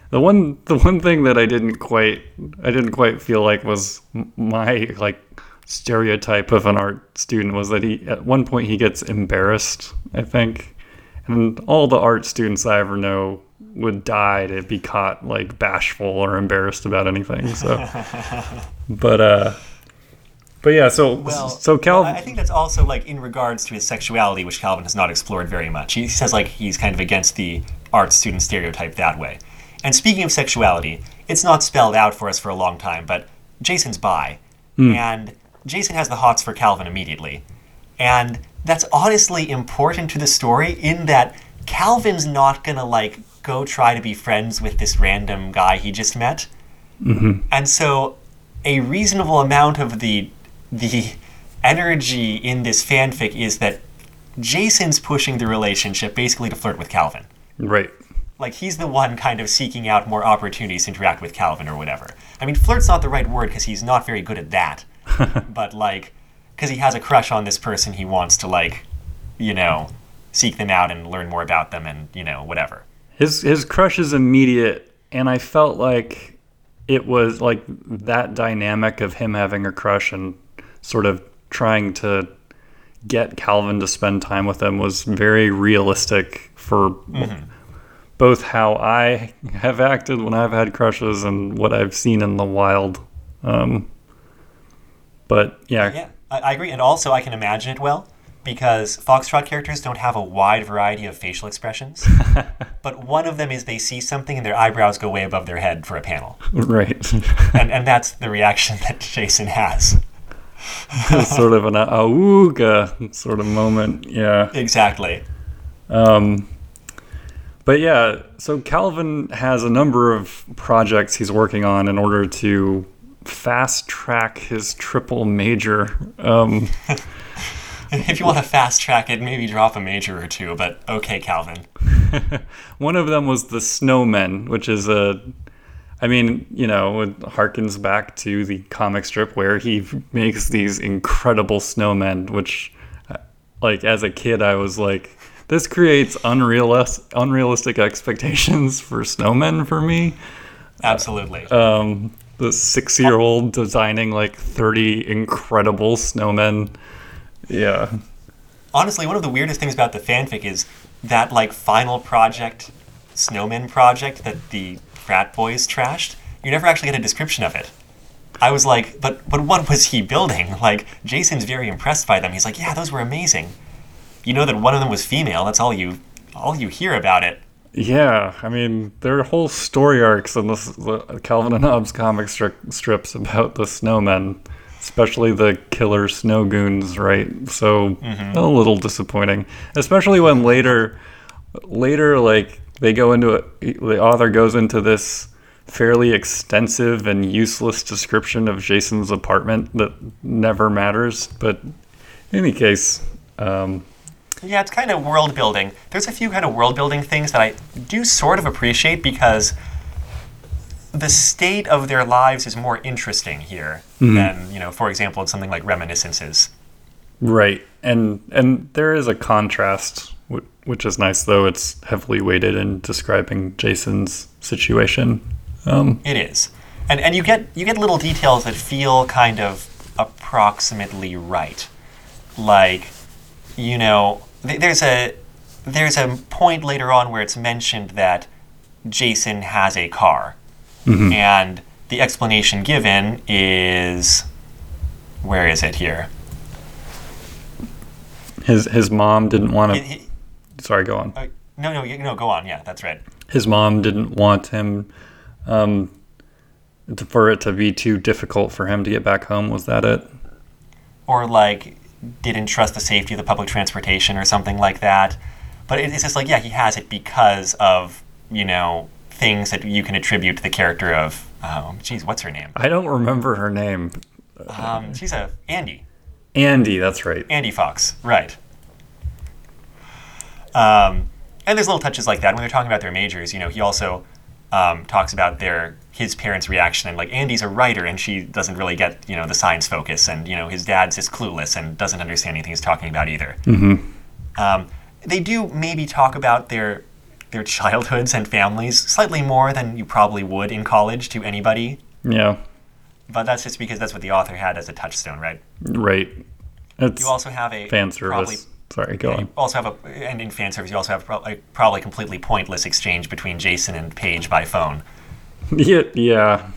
the one the one thing that I didn't quite I didn't quite feel like was my like stereotype of an art student was that he at one point he gets embarrassed I think and all the art students I ever know would die to be caught like bashful or embarrassed about anything so but uh but yeah so so Calvin.
well, I think that's also like in regards to his sexuality, which Calvin has not explored very much. He says like he's kind of against the art student stereotype that way. And speaking of sexuality, it's not spelled out for us for a long time, but Jason's bi, and Jason has the hots for Calvin immediately, and that's honestly important to the story in that Calvin's not gonna like go try to be friends with this random guy he just met. Mm-hmm. And so a reasonable amount of the the energy in this fanfic is that Jason's pushing the relationship basically to flirt with Calvin.
right
Like he's the one kind of seeking out more opportunities to interact with Calvin or whatever. I mean, flirt's not the right word because he's not very good at that. but like, because he has a crush on this person, he wants to like, you know, seek them out and learn more about them and you know whatever.
His his crush is immediate and I felt like it was like that dynamic of him having a crush and sort of trying to get Calvin to spend time with him was very realistic for both how I have acted when I've had crushes and what I've seen in the wild. Um, but yeah,
Yeah, I, I agree. And also, I can imagine it well because Foxtrot characters don't have a wide variety of facial expressions. but one of them is they see something and their eyebrows go way above their head for a panel.
right.
And, and that's the reaction that Jason has.
sort of an auga sort of moment. Yeah.
Exactly.
Um, but yeah, so Calvin has a number of projects he's working on in order to fast track his triple major. Um,
If you want to fast track it, maybe drop a major or two, but okay, Calvin.
one of them was the Snowmen, which is a, I mean, you know, it harkens back to the comic strip where he makes these incredible snowmen, which, uh, like, as a kid, I was like, this creates unrealis- unrealistic expectations for snowmen for me.
Absolutely.
um, the six year old designing like 30 incredible snowmen. Yeah.
Honestly, one of the weirdest things about the fanfic is that like final project, snowman project that the frat boys trashed. You never actually get a description of it. I was like, but but what was he building? Like Jason's very impressed by them. He's like, yeah, those were amazing. You know that one of them was female. That's all you all you hear about it.
Yeah. I mean, there are whole story arcs in this, the Calvin and Hobbes comic stri- strips about the snowmen, especially the killer snow goons, right? So a little disappointing, especially when later, later, like they go into it, the author goes into this fairly extensive and useless description of Jason's apartment that never matters. But in any case, um,
Yeah, it's kind of world building. There's a few kind of world building things that I do sort of appreciate because the state of their lives is more interesting here than, you know, for example, in something like Reminiscences.
Right, and and there is a contrast, which is nice. Though it's heavily weighted in describing Jason's situation. Um,
It is. And and you get you get little details that feel kind of approximately right. Like, you know, th- there's a there's a point later on where it's mentioned that Jason has a car. And the explanation given is where is it here?
his his mom didn't want to.
he-
Sorry, go on.
uh, no, no, no, go on. Yeah, that's right.
His mom didn't want him um, to, for it to be too difficult for him to get back home. Was that it?
or like didn't trust the safety of the public transportation or something like that. But it's just like, yeah, he has it because of, you know, things that you can attribute to the character of, oh, geez, what's her name?
I don't remember her name.
Um, she's a Andy.
Andy, that's right.
Andy Fox, right. Um, and there's little touches like that. When they're talking about their majors, you know, he also um, talks about their his parents' reaction and like Andy's a writer and she doesn't really get you know the science focus and you know his dad's just clueless and doesn't understand anything he's talking about either. Um, they do maybe talk about their their childhoods and families slightly more than you probably would in college to anybody,
Yeah,
but that's just because that's what the author had as a touchstone, right?
right. It's
You also have a
fan
probably
service. Sorry, go
You
on.
also have a, and in fan service, you also have a probably completely pointless exchange between Jason and Paige by phone.
Yeah, yeah.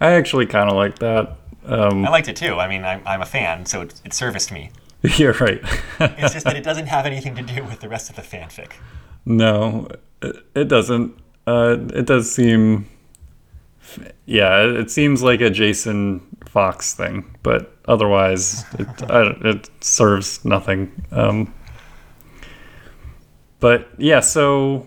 I actually kind of like that. Um,
I liked it too. I mean, I'm, I'm a fan, so it, it serviced me.
you're right.
It's just that it doesn't have anything to do with the rest of the fanfic.
No, it, doesn't. Uh, it does seem. Yeah, it, seems like a Jason Fox thing, but otherwise, it, I, it serves nothing. Um, but yeah, so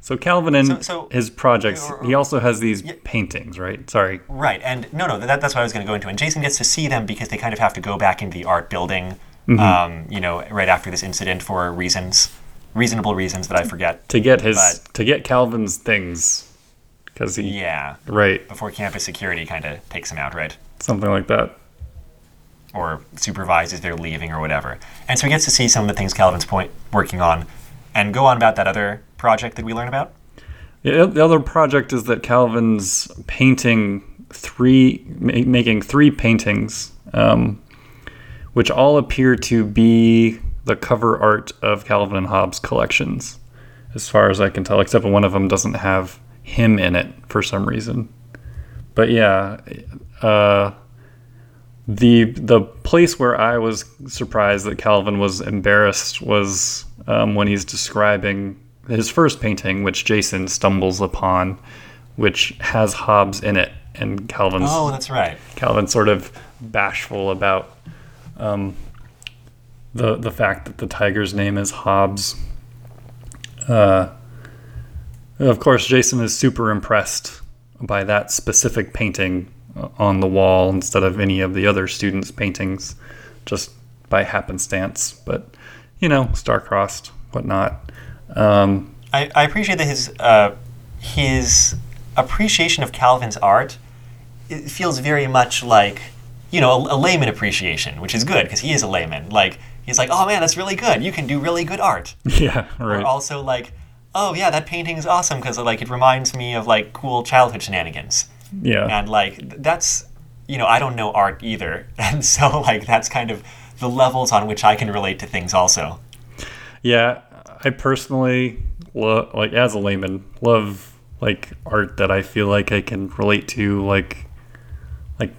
so Calvin and
So- so-
his projects. He also has these paintings, right? Sorry.
Right, and no, no, that, that's what I was going to go into. And Jason gets to see them because they kind of have to go back into the art building,
Mm-hmm.
um, you know, right after this incident for reasons, reasonable reasons that I forget.
To get his
But-
to get Calvin's things, because he
Yeah,
right
before campus security kind of takes him out, right?
something like that.
or supervises their leaving or whatever. And so he gets to see some of the things Calvin's point working on and go on about that other project that we learn about.
Yeah, the other project is that Calvin's painting three ma- making three paintings, um, which all appear to be the cover art of Calvin and Hobbes collections, as far as I can tell. Except one of them doesn't have him in it for some reason. But yeah, uh, the the place where I was surprised that Calvin was embarrassed was um, when he's describing his first painting, which Jason stumbles upon, which has Hobbes in it, and Calvin's
Oh, that's right.
Calvin's sort of bashful about um, the the fact that the tiger's name is Hobbes. Uh, of course, Jason is super impressed by that specific painting on the wall instead of any of the other students' paintings, just by happenstance. But you know, star-crossed, whatnot. Um,
I, I appreciate that his uh, his appreciation of Calvin's art it feels very much like you know a, a layman appreciation, which is good because he is a layman. Like he's like, oh man, that's really good. You can do really good art.
yeah, right.
Or also like, oh yeah, that painting is awesome because like it reminds me of like cool childhood shenanigans.
Yeah,
And like that's you know I don't know art either, and so like that's kind of the levels on which I can relate to things also.
Yeah, I personally lo- like as a layman love like art that I feel like I can relate to, like like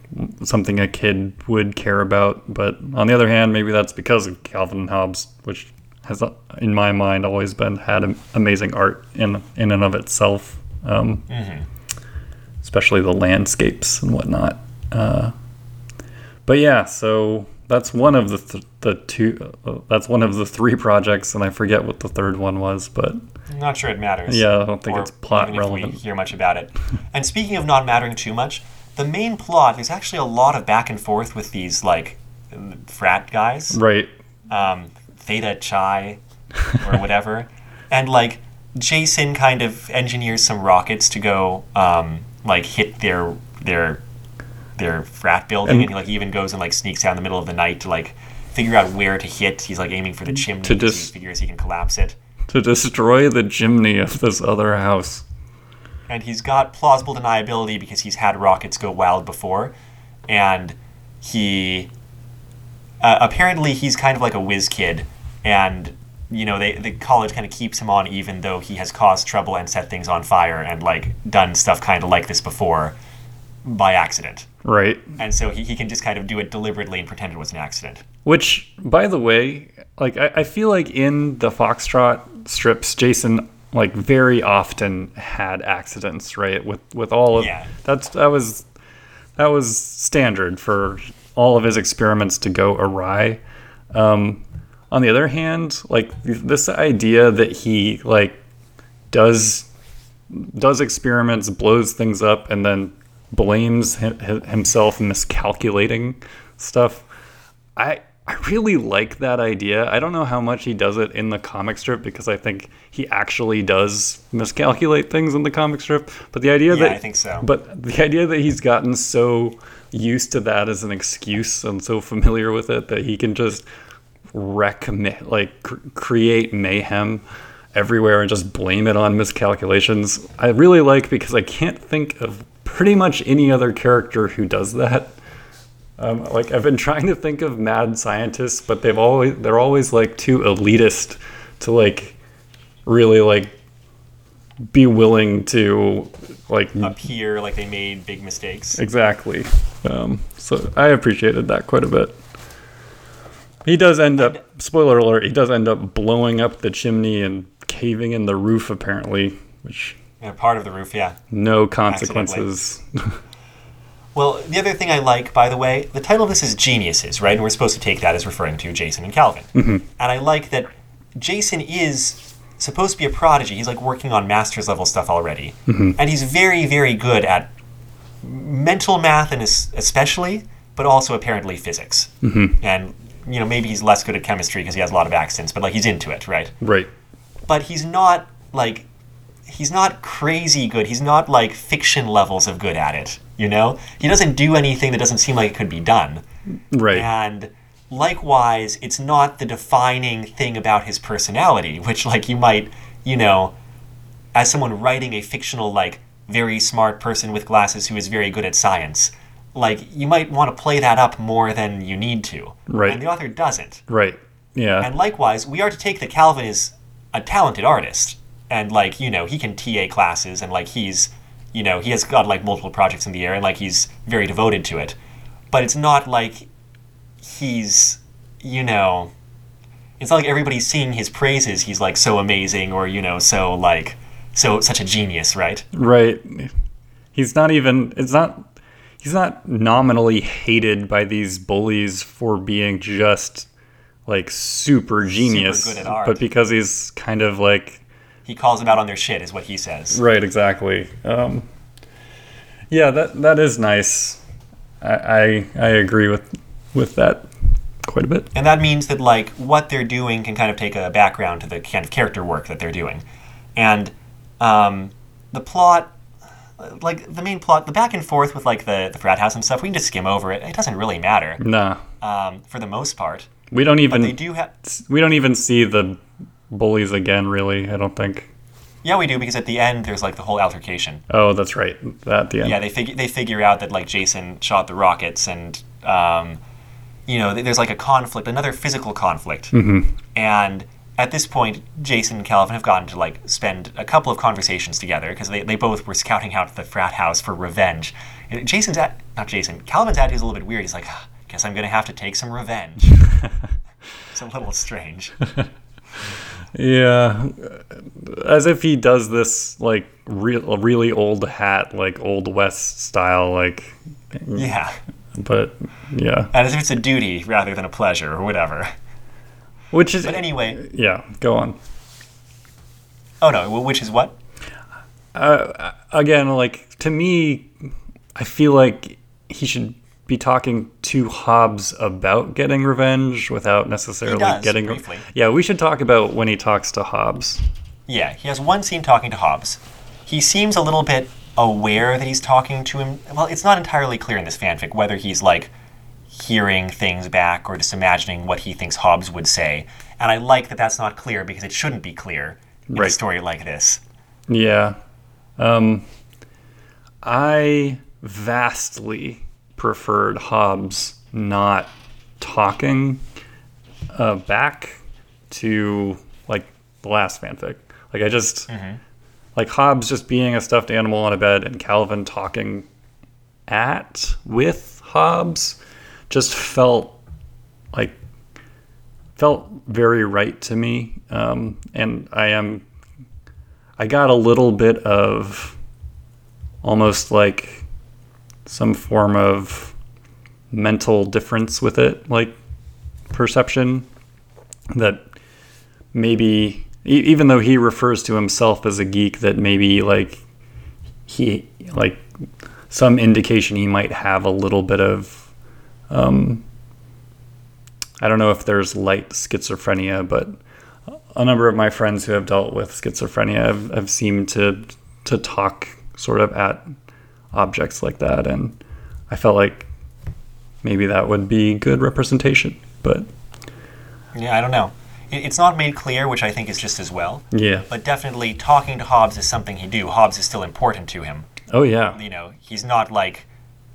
something a kid would care about. But on the other hand, maybe that's because of Calvin and Hobbes, which has, in my mind, always been had amazing art in in and of itself. Um, Especially the landscapes and whatnot. Uh, but yeah, so that's one of the th- the two. Uh, that's one of the three projects, and I forget what the third one was. But
I'm not sure it matters.
yeah, I don't think
or
it's plot
even if
relevant.
we hear much about it. and speaking of not mattering too much, the main plot there's actually a lot of back and forth with these like frat guys,
Right.
um, Theta Chi or whatever, and like Jason kind of engineers some rockets to go um, like hit their their their frat building,
And-
and, he like even goes and like sneaks out in the middle of the night to like figure out where to hit. He's like aiming for the chimney
To dis-
he figures he can collapse it.
To destroy the chimney of this other house.
And he's got plausible deniability because he's had rockets go wild before, and he uh, apparently he's kind of like a whiz kid, and you know they the college kind of keeps him on even though he has caused trouble and set things on fire and like done stuff kind of like this before by accident,
Right.
and so he, he can just kind of do it deliberately and pretend it was an accident.
Which, by the way, like I, I feel like in the Foxtrot strips, Jason like very often had accidents, right? With with all of
Yeah.
that's that was that was standard for all of his experiments to go awry. Um, on the other hand, like this idea that he like does does experiments, blows things up, and then blames hi- hi- himself miscalculating stuff. I I really like that idea. I don't know how much he does it in the comic strip because I think he actually does miscalculate things in the comic strip. But the idea
Yeah,
that
I think so.
But the idea that he's gotten so used to that as an excuse and so familiar with it that he can just wreck like cr- create mayhem everywhere and just blame it on miscalculations. I really like because I can't think of pretty much any other character who does that. Um, like I've been trying to think of mad scientists, but they've always they're always like too elitist to like really like be willing to like
Appear like they made big mistakes.
exactly. Um, so I appreciated that quite a bit. He does end up spoiler alert. He does end up blowing up the chimney and caving in the roof apparently, which
Yeah, part of the roof, yeah.
no consequences.
Well, the other thing I like, by the way, the title of this is Geniuses, right? And we're supposed to take that as referring to Jason and Calvin. Mm-hmm. And I like that Jason is supposed to be a prodigy. He's like working on master's level stuff already. Mm-hmm. And he's very, very good at mental math and especially, but also apparently physics. Mm-hmm. And, you know, maybe he's less good at chemistry because he has a lot of accidents, but like he's into it, right?
right.
but he's not like he's not crazy good. He's not like fiction levels of good at it. You know, he doesn't do anything that doesn't seem like it could be done.
Right.
And likewise, it's not the defining thing about his personality, which like you might, you know, as someone writing a fictional like very smart person with glasses who is very good at science. Like, you might want to play that up more than you need to.
Right.
And the author doesn't.
Right. Yeah.
And likewise, we are to take that Calvin is a talented artist. And, like, you know, he can TA classes and, like, he's, you know, he has got, like, multiple projects in the air and, like, he's very devoted to it. But it's not like he's, you know, it's not like everybody's singing his praises. He's, like, so amazing or, you know, so, like, so, such a genius, right?
Right. He's not even it's not he's not nominally hated by these bullies for being just like super genius,
good at art.
but because he's kind of like
He calls them out on their shit, is what he says.
right exactly. Um, yeah, that that is nice. I, I I agree with with that quite a bit.
And that means that like what they're doing can kind of take a background to the kind of character work that they're doing, and um, the plot, like the main plot, the back and forth with like the the frat house and stuff, we can just skim over it. It doesn't really matter
Nah,
um, for the most part.
we don't even
They do have.
we don't even see the bullies again. Really, I don't think.
Yeah, we do because at the end there's like the whole altercation.
Oh, that's right. At the end.
Yeah, they figure they figure out that like Jason shot the rockets, and um, you know, there's like a conflict, another physical conflict,
Mhm.
and at this point, Jason and Calvin have gotten to like spend a couple of conversations together because they, they both were scouting out the frat house for revenge. And Jason's at not Jason. Calvin's attitude is a little bit weird. He's like, "Ah, guess I'm gonna have to take some revenge. it's a little strange.
Yeah, as if he does this like real, really old hat, like old west style, like.
Yeah,
But yeah,
and as if it's a duty rather than a pleasure or whatever.
which is
But anyway,
yeah. Go on.
oh no, which is what?
Uh, again, like to me, I feel like he should be talking to Hobbes about getting revenge without necessarily
does,
getting.
briefly.
Yeah, we should talk about when he talks to Hobbes.
Yeah, he has one scene talking to Hobbes. He seems a little bit aware that he's talking to him. Well, it's not entirely clear in this fanfic whether he's like hearing things back or just imagining what he thinks Hobbs would say. And I like that that's not clear because it shouldn't be clear in a story like this.
Yeah. Um, I vastly preferred Hobbes not talking uh, back to like the last fanfic. Like I just like Hobbes just being a stuffed animal on a bed and Calvin talking at with Hobbes just felt like felt very right to me. Um, and I am I got a little bit of almost like some form of mental difference with it, like perception that maybe even though he refers to himself as a geek that maybe like he like some indication he might have a little bit of um I don't know if there's light schizophrenia, but a number of my friends who have dealt with schizophrenia have, have seemed to to talk sort of at objects like that and I felt like maybe that would be good representation but
Yeah, I don't know. It's not made clear, which I think is just as well.
yeah
But definitely talking to Hobbes is something he do. Hobbes is still important to him.
oh yeah
you know, he's not like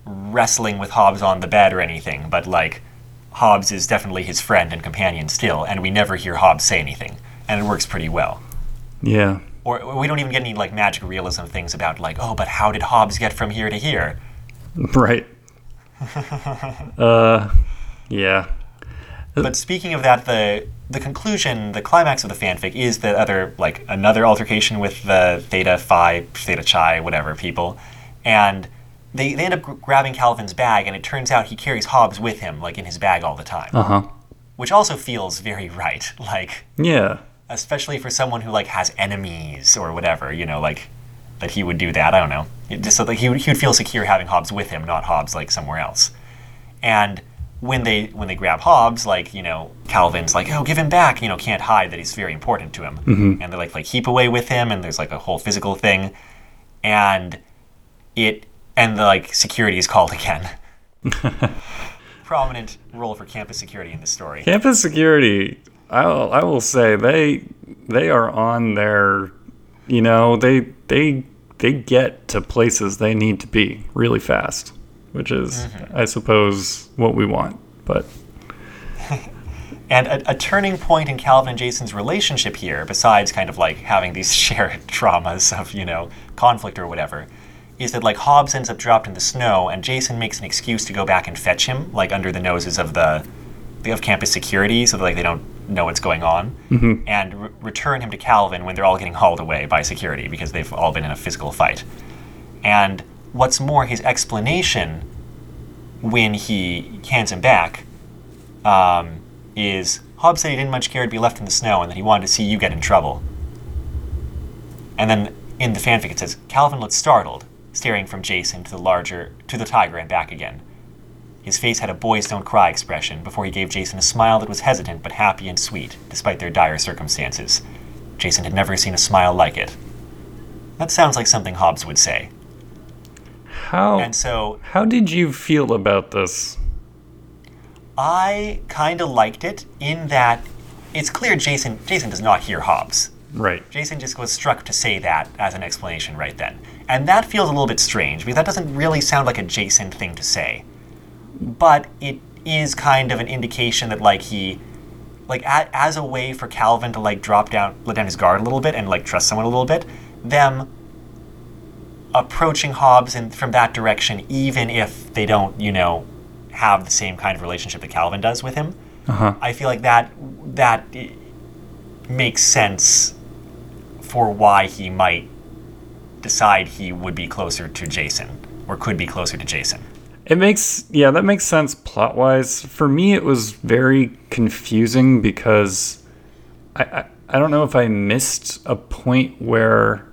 wrestling with Hobbes on the bed or anything, but like Hobbes is definitely his friend and companion still, and we never hear Hobbes say anything, and it works pretty well.
yeah
Or we don't even get any like magic realism things about like, oh, but how did hobbes get from here to here?
right. Uh yeah.
But speaking of that, the the conclusion, the climax of the fanfic is the other like another altercation with the Theta Phi, Theta Chi, whatever people, and they, they end up grabbing Calvin's bag, and it turns out he carries hobbes with him, like in his bag all the time.
uh-huh.
Which also feels very right like
yeah
especially for someone who like has enemies or whatever you know like that he would do that i don't know. It just so like he would, he would feel secure having hobbes with him not hobbes like somewhere else. And when they when they grab hobbes like you know calvin's like oh give him back you know can't hide that he's very important to him. Mm-hmm. And they're like like keep away with him and there's like a whole physical thing. And it and the like security is called again. Prominent role for campus security in this story.
Campus security I will, I will say they they are on their you know they they they get to places they need to be really fast, which is, mm-hmm. I suppose, what we want. But
And a, a turning point in Calvin and Jason's relationship here, besides kind of like having these shared traumas of, you know, conflict or whatever, is that like Hobbes ends up dropped in the snow and Jason makes an excuse to go back and fetch him, like under the noses of the of campus security, so that like they don't know what's going on, and re- return him to Calvin when they're all getting hauled away by security because they've all been in a physical fight. And what's more, his explanation when he hands him back um, is Hobbes said he didn't much care to be left in the snow and that he wanted to see you get in trouble. And then in the fanfic it says Calvin looked startled, staring from Jason to the larger to the tiger and back again. His face had a boys don't cry expression before he gave Jason a smile that was hesitant but happy and sweet, despite their dire circumstances. Jason had never seen a smile like it. That sounds like something Hobbes would say.
how
And so
how did you feel about this?
I kind of liked it in that it's clear Jason Jason does not hear Hobbes.
Right.
Jason just was struck to say that as an explanation right then. And that feels a little bit strange because that doesn't really sound like a Jason thing to say. But it is kind of an indication that like he like a, as a way for Calvin to like drop down let down his guard a little bit and like trust someone a little bit, them approaching Hobbes and from that direction even if they don't, you know, have the same kind of relationship that Calvin does with him.
Uh huh.
I feel like that that makes sense for why he might decide he would be closer to Jason or could be closer to Jason.
It makes yeah, that makes sense plot wise. For me, it was very confusing because I, I I don't know if I missed a point where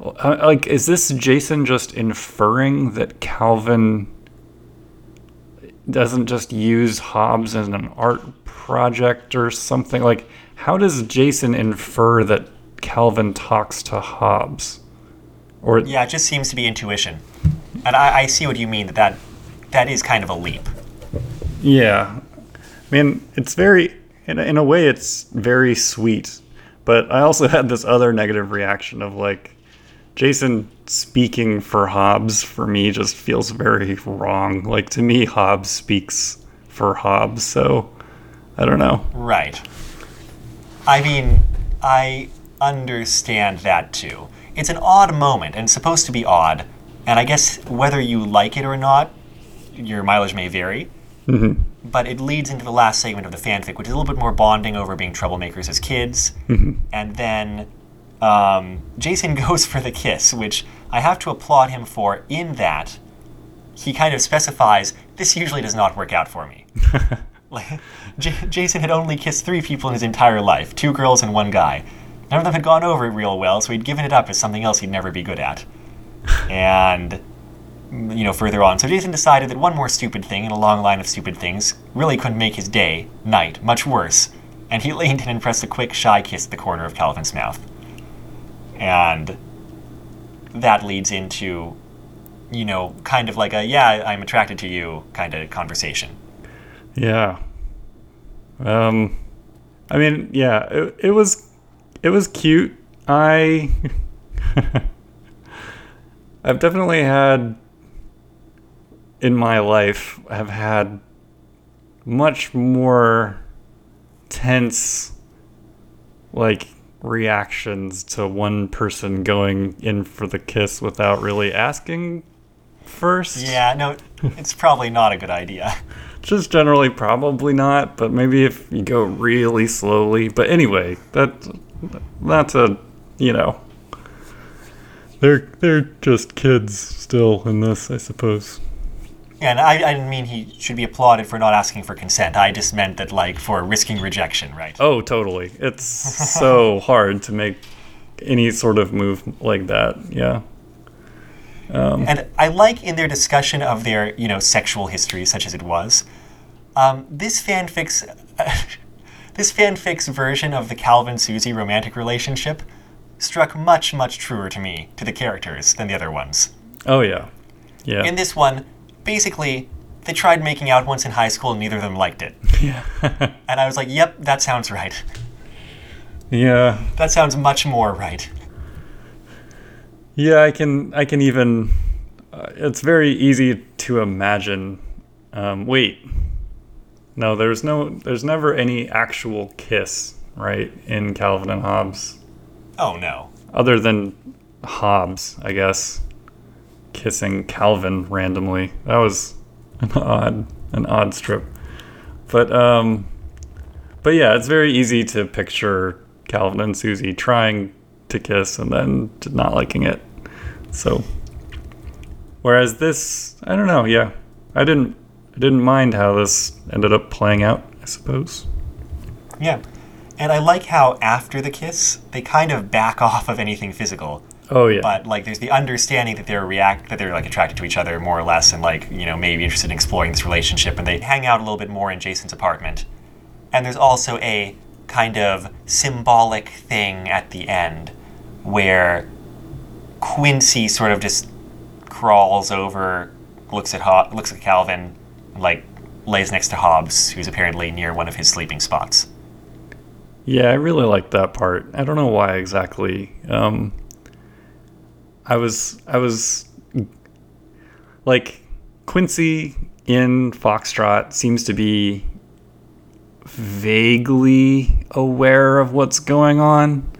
uh, like is this Jason just inferring that Calvin doesn't just use Hobbes as an art project or something like how does Jason infer that Calvin talks to Hobbes? or
Yeah, it just seems to be intuition. And I, I see what you mean that, that that is kind of a leap.
Yeah. I mean, it's very, in a, in a way, it's very sweet. But I also had this other negative reaction of like, Jason speaking for Hobbes for me just feels very wrong. Like, to me, Hobbes speaks for Hobbes. So, I don't know.
Right. I mean, I understand that too. It's an odd moment and supposed to be odd. And I guess whether you like it or not, your mileage may vary.
Mm-hmm.
But it leads into the last segment of the fanfic, which is a little bit more bonding over being troublemakers as kids. And then um, Jason goes for the kiss, which I have to applaud him for in that he kind of specifies this usually does not work out for me. Like, J- Jason had only kissed three people in his entire life two girls and one guy. None of them had gone over it real well, so he'd given it up as something else he'd never be good at. and, you know, further on. So Jason decided that one more stupid thing in a long line of stupid things really couldn't make his day, night, much worse. And he leaned in and pressed a quick, shy kiss at the corner of Calvin's mouth. And that leads into, you know, kind of like a, yeah, I'm attracted to you kind of conversation.
Yeah. Um, I mean, yeah, it, it was, it was cute. I, I've definitely had in my life, I've had much more tense, like reactions to one person going in for the kiss without really asking first.
Yeah, no, it's probably not a good idea.
Just generally, probably not. But maybe if you go really slowly. But anyway, that that's a you know. They're they're just kids still in this, I suppose.
Yeah, and I, I didn't mean he should be applauded for not asking for consent. I just meant that, like, for risking rejection, right?
Oh, totally. It's so hard to make any sort of move like that. Yeah.
And I like in their discussion of their, you know, sexual history, such as it was, um, this fanfic's this fanfic's version of the Calvin Susie romantic relationship struck much, much truer to me, to the characters, than the other ones.
Oh yeah. Yeah.
In this one, basically, they tried making out once in high school and neither of them liked it.
yeah.
And I was like, yep, that sounds right.
yeah.
That sounds much more right.
Yeah, I can. I can even. Uh, it's very easy to imagine. Um, wait, no, there's no. There's never any actual kiss, right? In Calvin and Hobbes,
Oh no.
other than Hobbes, I guess, kissing Calvin randomly. That was an odd, an odd strip. But um, but yeah, it's very easy to picture Calvin and Susie trying to kiss and then not liking it. So, whereas this, I don't know. Yeah, I didn't, I didn't mind how this ended up playing out. I suppose.
Yeah. And I like how after the kiss, they kind of back off of anything physical.
Oh yeah.
But like there's the understanding that they're react that they're like attracted to each other more or less and like, you know, maybe interested in exploring this relationship and they hang out a little bit more in Jason's apartment. And there's also a kind of symbolic thing at the end where Quincy sort of just crawls over, looks at Ho- looks at Calvin, like lays next to Hobbes, who's apparently near one of his sleeping spots.
Yeah, I really like that part. I don't know why exactly. Um, I was I was like Quincy in Foxtrot seems to be vaguely aware of what's going on.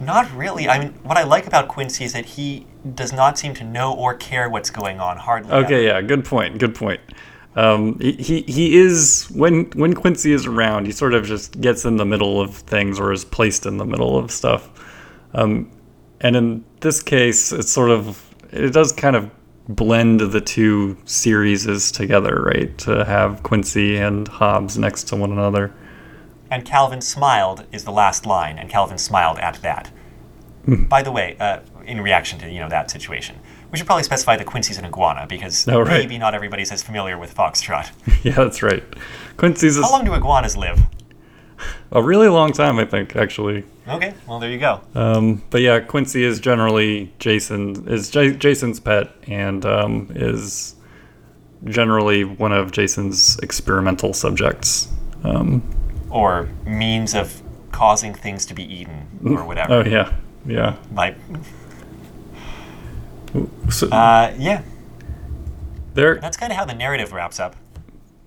Not really. I mean, what I like about Quincy is that he does not seem to know or care what's going on. Hardly.
Okay, yeah, good point. Good point. Um, he, he he is when when Quincy is around, he sort of just gets in the middle of things or is placed in the middle of stuff. Um, and in this case, it's sort of it does kind of blend the two series together, right? To have Quincy and Hobbes next to one another.
And Calvin smiled is the last line, and Calvin smiled at that.
Hmm.
By the way, uh, in reaction to you know that situation, we should probably specify that Quincy's an iguana because
Oh, right.
maybe not everybody's as familiar with foxtrot.
yeah, that's right. Quincy's is
How long do iguanas live?
A really long time, I think, actually.
Okay, well there you go.
Um, but yeah, Quincy is generally Jason is J- Jason's pet and um, is generally one of Jason's experimental subjects. Um,
Or means of causing things to be eaten or whatever.
oh yeah, yeah.
Like,
So
uh, yeah,
there,
that's kind of how the narrative wraps up.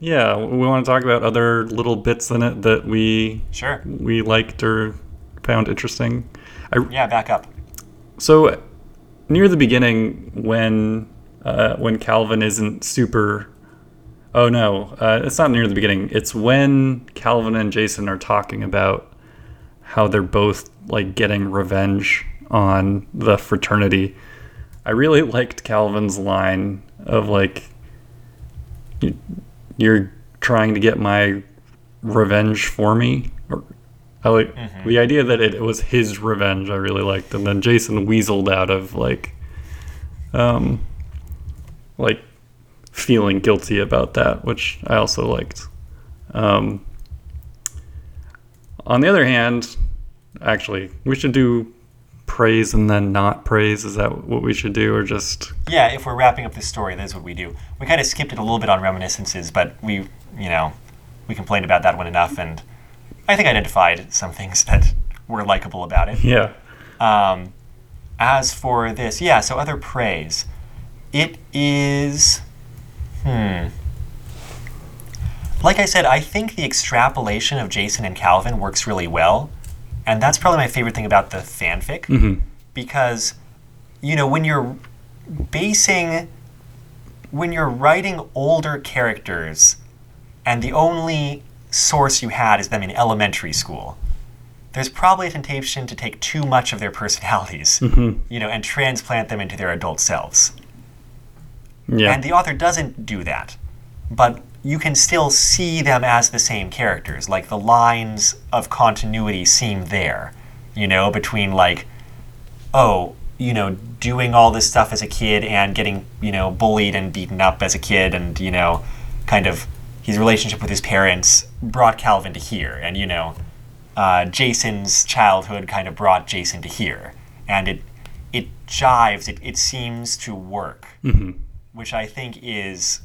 Yeah. We want to talk about other little bits in it that we
Sure.
we liked or found interesting. I,
Yeah, back up.
So near the beginning, when uh, when Calvin isn't super. Oh no, uh, it's not near the beginning. It's when Calvin and Jason are talking about how they're both like getting revenge on the fraternity. I really liked Calvin's line of like, "You- "You're trying to get my revenge for me." Or, I like the idea that it, was his revenge. I really liked, and then Jason weaseled out of like, um, like feeling guilty about that, which I also liked. Um, on the other hand, actually, we should do praise and then not praise. Is that what we should do, or just
Yeah, if we're wrapping up this story, that's what we do. We kind of skipped it a little bit on reminiscences, but we, you know, we complained about that one enough, and I think I identified some things that were likable about it.
yeah?
Um, as for this, yeah, so other praise. It is. Hmm. Like I said, I think the extrapolation of Jason and Calvin works really well. And that's probably my favorite thing about the fanfic.
Mhm.
Because, you know, when you're basing. When you're writing older characters and the only source you had is them in elementary school, there's probably a temptation to take too much of their personalities, you know, and transplant them into their adult selves.
Yeah,
And the author doesn't do that. But you can still see them as the same characters. Like the lines of continuity seem there, you know, between like, oh, you know, doing all this stuff as a kid and getting, you know, bullied and beaten up as a kid and, you know, kind of his relationship with his parents brought Calvin to here. And, you know, uh, Jason's childhood kind of brought Jason to here. And it, it jives, it, it seems to work which I think is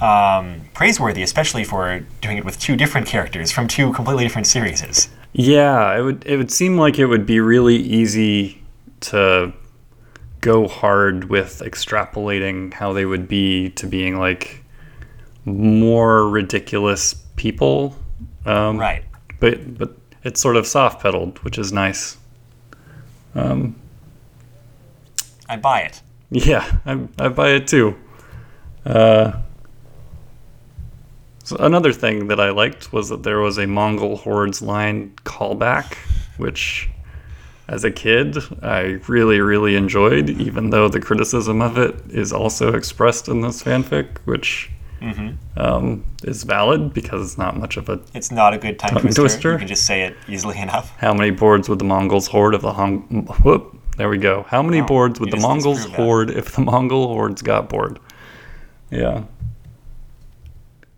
um, praiseworthy, especially for doing it with two different characters from two completely different series.
Yeah, it would it would seem like it would be really easy to go hard with extrapolating how they would be to being like more ridiculous people. Um,
Right.
But but it's sort of soft pedaled, which is nice. Um,
I buy it.
yeah, I, I buy it too. Uh, so another thing that I liked was that there was a Mongol Hordes line callback, which as a kid I really, really enjoyed, even though the criticism of it is also expressed in this fanfic, which um, is valid because it's not much of a
It's not a good tongue, twister.
twister?
You can just say it easily enough.
how many boards would the Mongols hoard if the Hong whoop there we go. How many
Wow,
boards would the Mongols hoard if the Mongol hordes got bored? Yeah.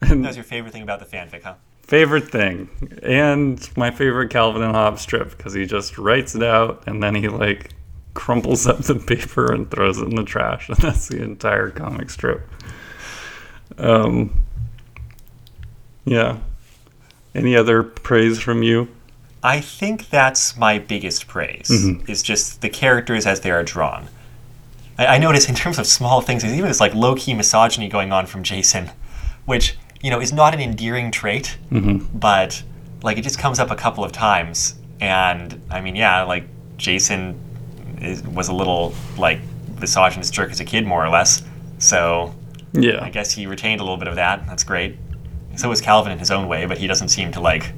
That was your favorite thing about the fanfic, huh?
favorite thing and my favorite calvin and hobbes strip because he just writes it out and then he like crumples up the paper and throws it in the trash and that's the entire comic strip um yeah any other praise from you
I think that's my biggest praise.
Mm-hmm.
Is just the characters as they are drawn. I, I notice in terms of small things, there's even this like low key misogyny going on from Jason, which you know is not an endearing trait,
Mm-hmm.
but like it just comes up a couple of times, and I mean, yeah, like Jason is, was a little like misogynist jerk as a kid, more or less. So
yeah
I guess he retained a little bit of that. That's great. So was Calvin in his own way, but he doesn't seem to like.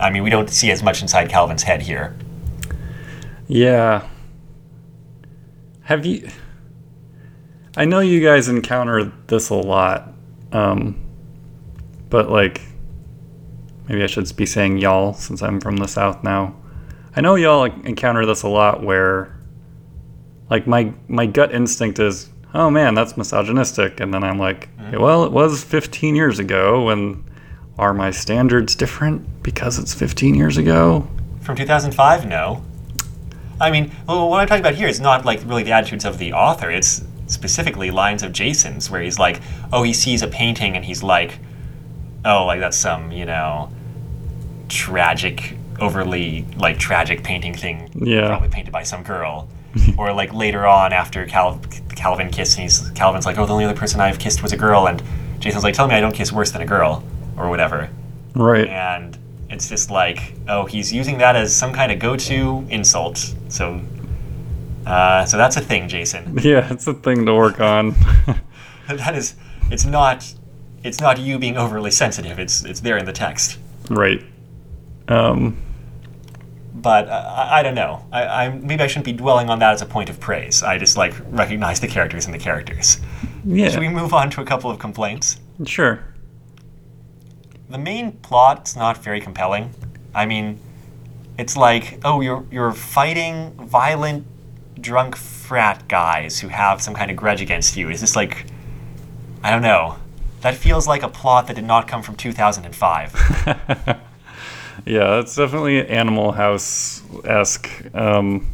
I mean, we don't see as much inside Calvin's head here.
Yeah. Have you? I know you guys encounter this a lot, um, but like, maybe I should be saying y'all since I'm from the south now. I know y'all encounter this a lot where, like, my my gut instinct is, oh man, that's misogynistic, and then I'm like, well, it was 15 years ago, and are my standards different because it's 15 years ago?
From 2005, no. I mean, well, what I'm talking about here is not like really the attitudes of the author. It's specifically lines of Jason's where he's like, oh, he sees a painting and he's like, oh, like that's some, you know, tragic, overly like tragic painting thing,
Yeah.
probably painted by some girl. or like later on after Cal- Calvin kissed, and he's Calvin's like, oh, the only other person I've kissed was a girl, and Jason's like, tell me I don't kiss worse than a girl, or whatever
Right.
and it's just like oh he's using that as some kind of go-to insult so uh, so that's a thing jason
Yeah, it's a thing to work on.
that is it's not it's not you being overly sensitive it's it's there in the text
right. Um,
but uh, I, I don't know I, I maybe i shouldn't be dwelling on that as a point of praise i just like recognize the characters and the characters
yeah.
should we move on to a couple of complaints
Sure.
the main plot's not very compelling. I mean, it's like, oh, you're you're fighting violent, drunk frat guys who have some kind of grudge against you. Is this like, I don't know. That feels like a plot that did not come from 2005.
Yeah, it's definitely Animal House esque. Um,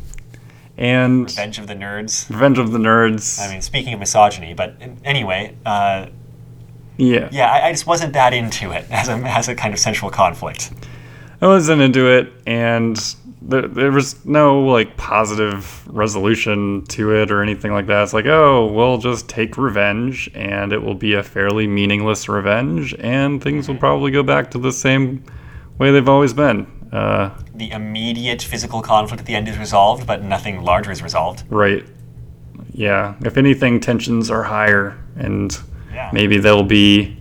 and
Revenge of the Nerds.
Revenge of the Nerds.
I mean, speaking of misogyny, but anyway, uh,
yeah.
yeah, I, I just wasn't that into it as a as a kind of central conflict.
I wasn't into it, and there, there was no like positive resolution to it or anything like that. It's like, oh, we'll just take revenge, and it will be a fairly meaningless revenge, and things will probably go back to the same way they've always been. Uh,
The immediate physical conflict at the end is resolved, but nothing larger is resolved.
right. Yeah. If anything, tensions are higher, and
Yeah.
maybe they'll be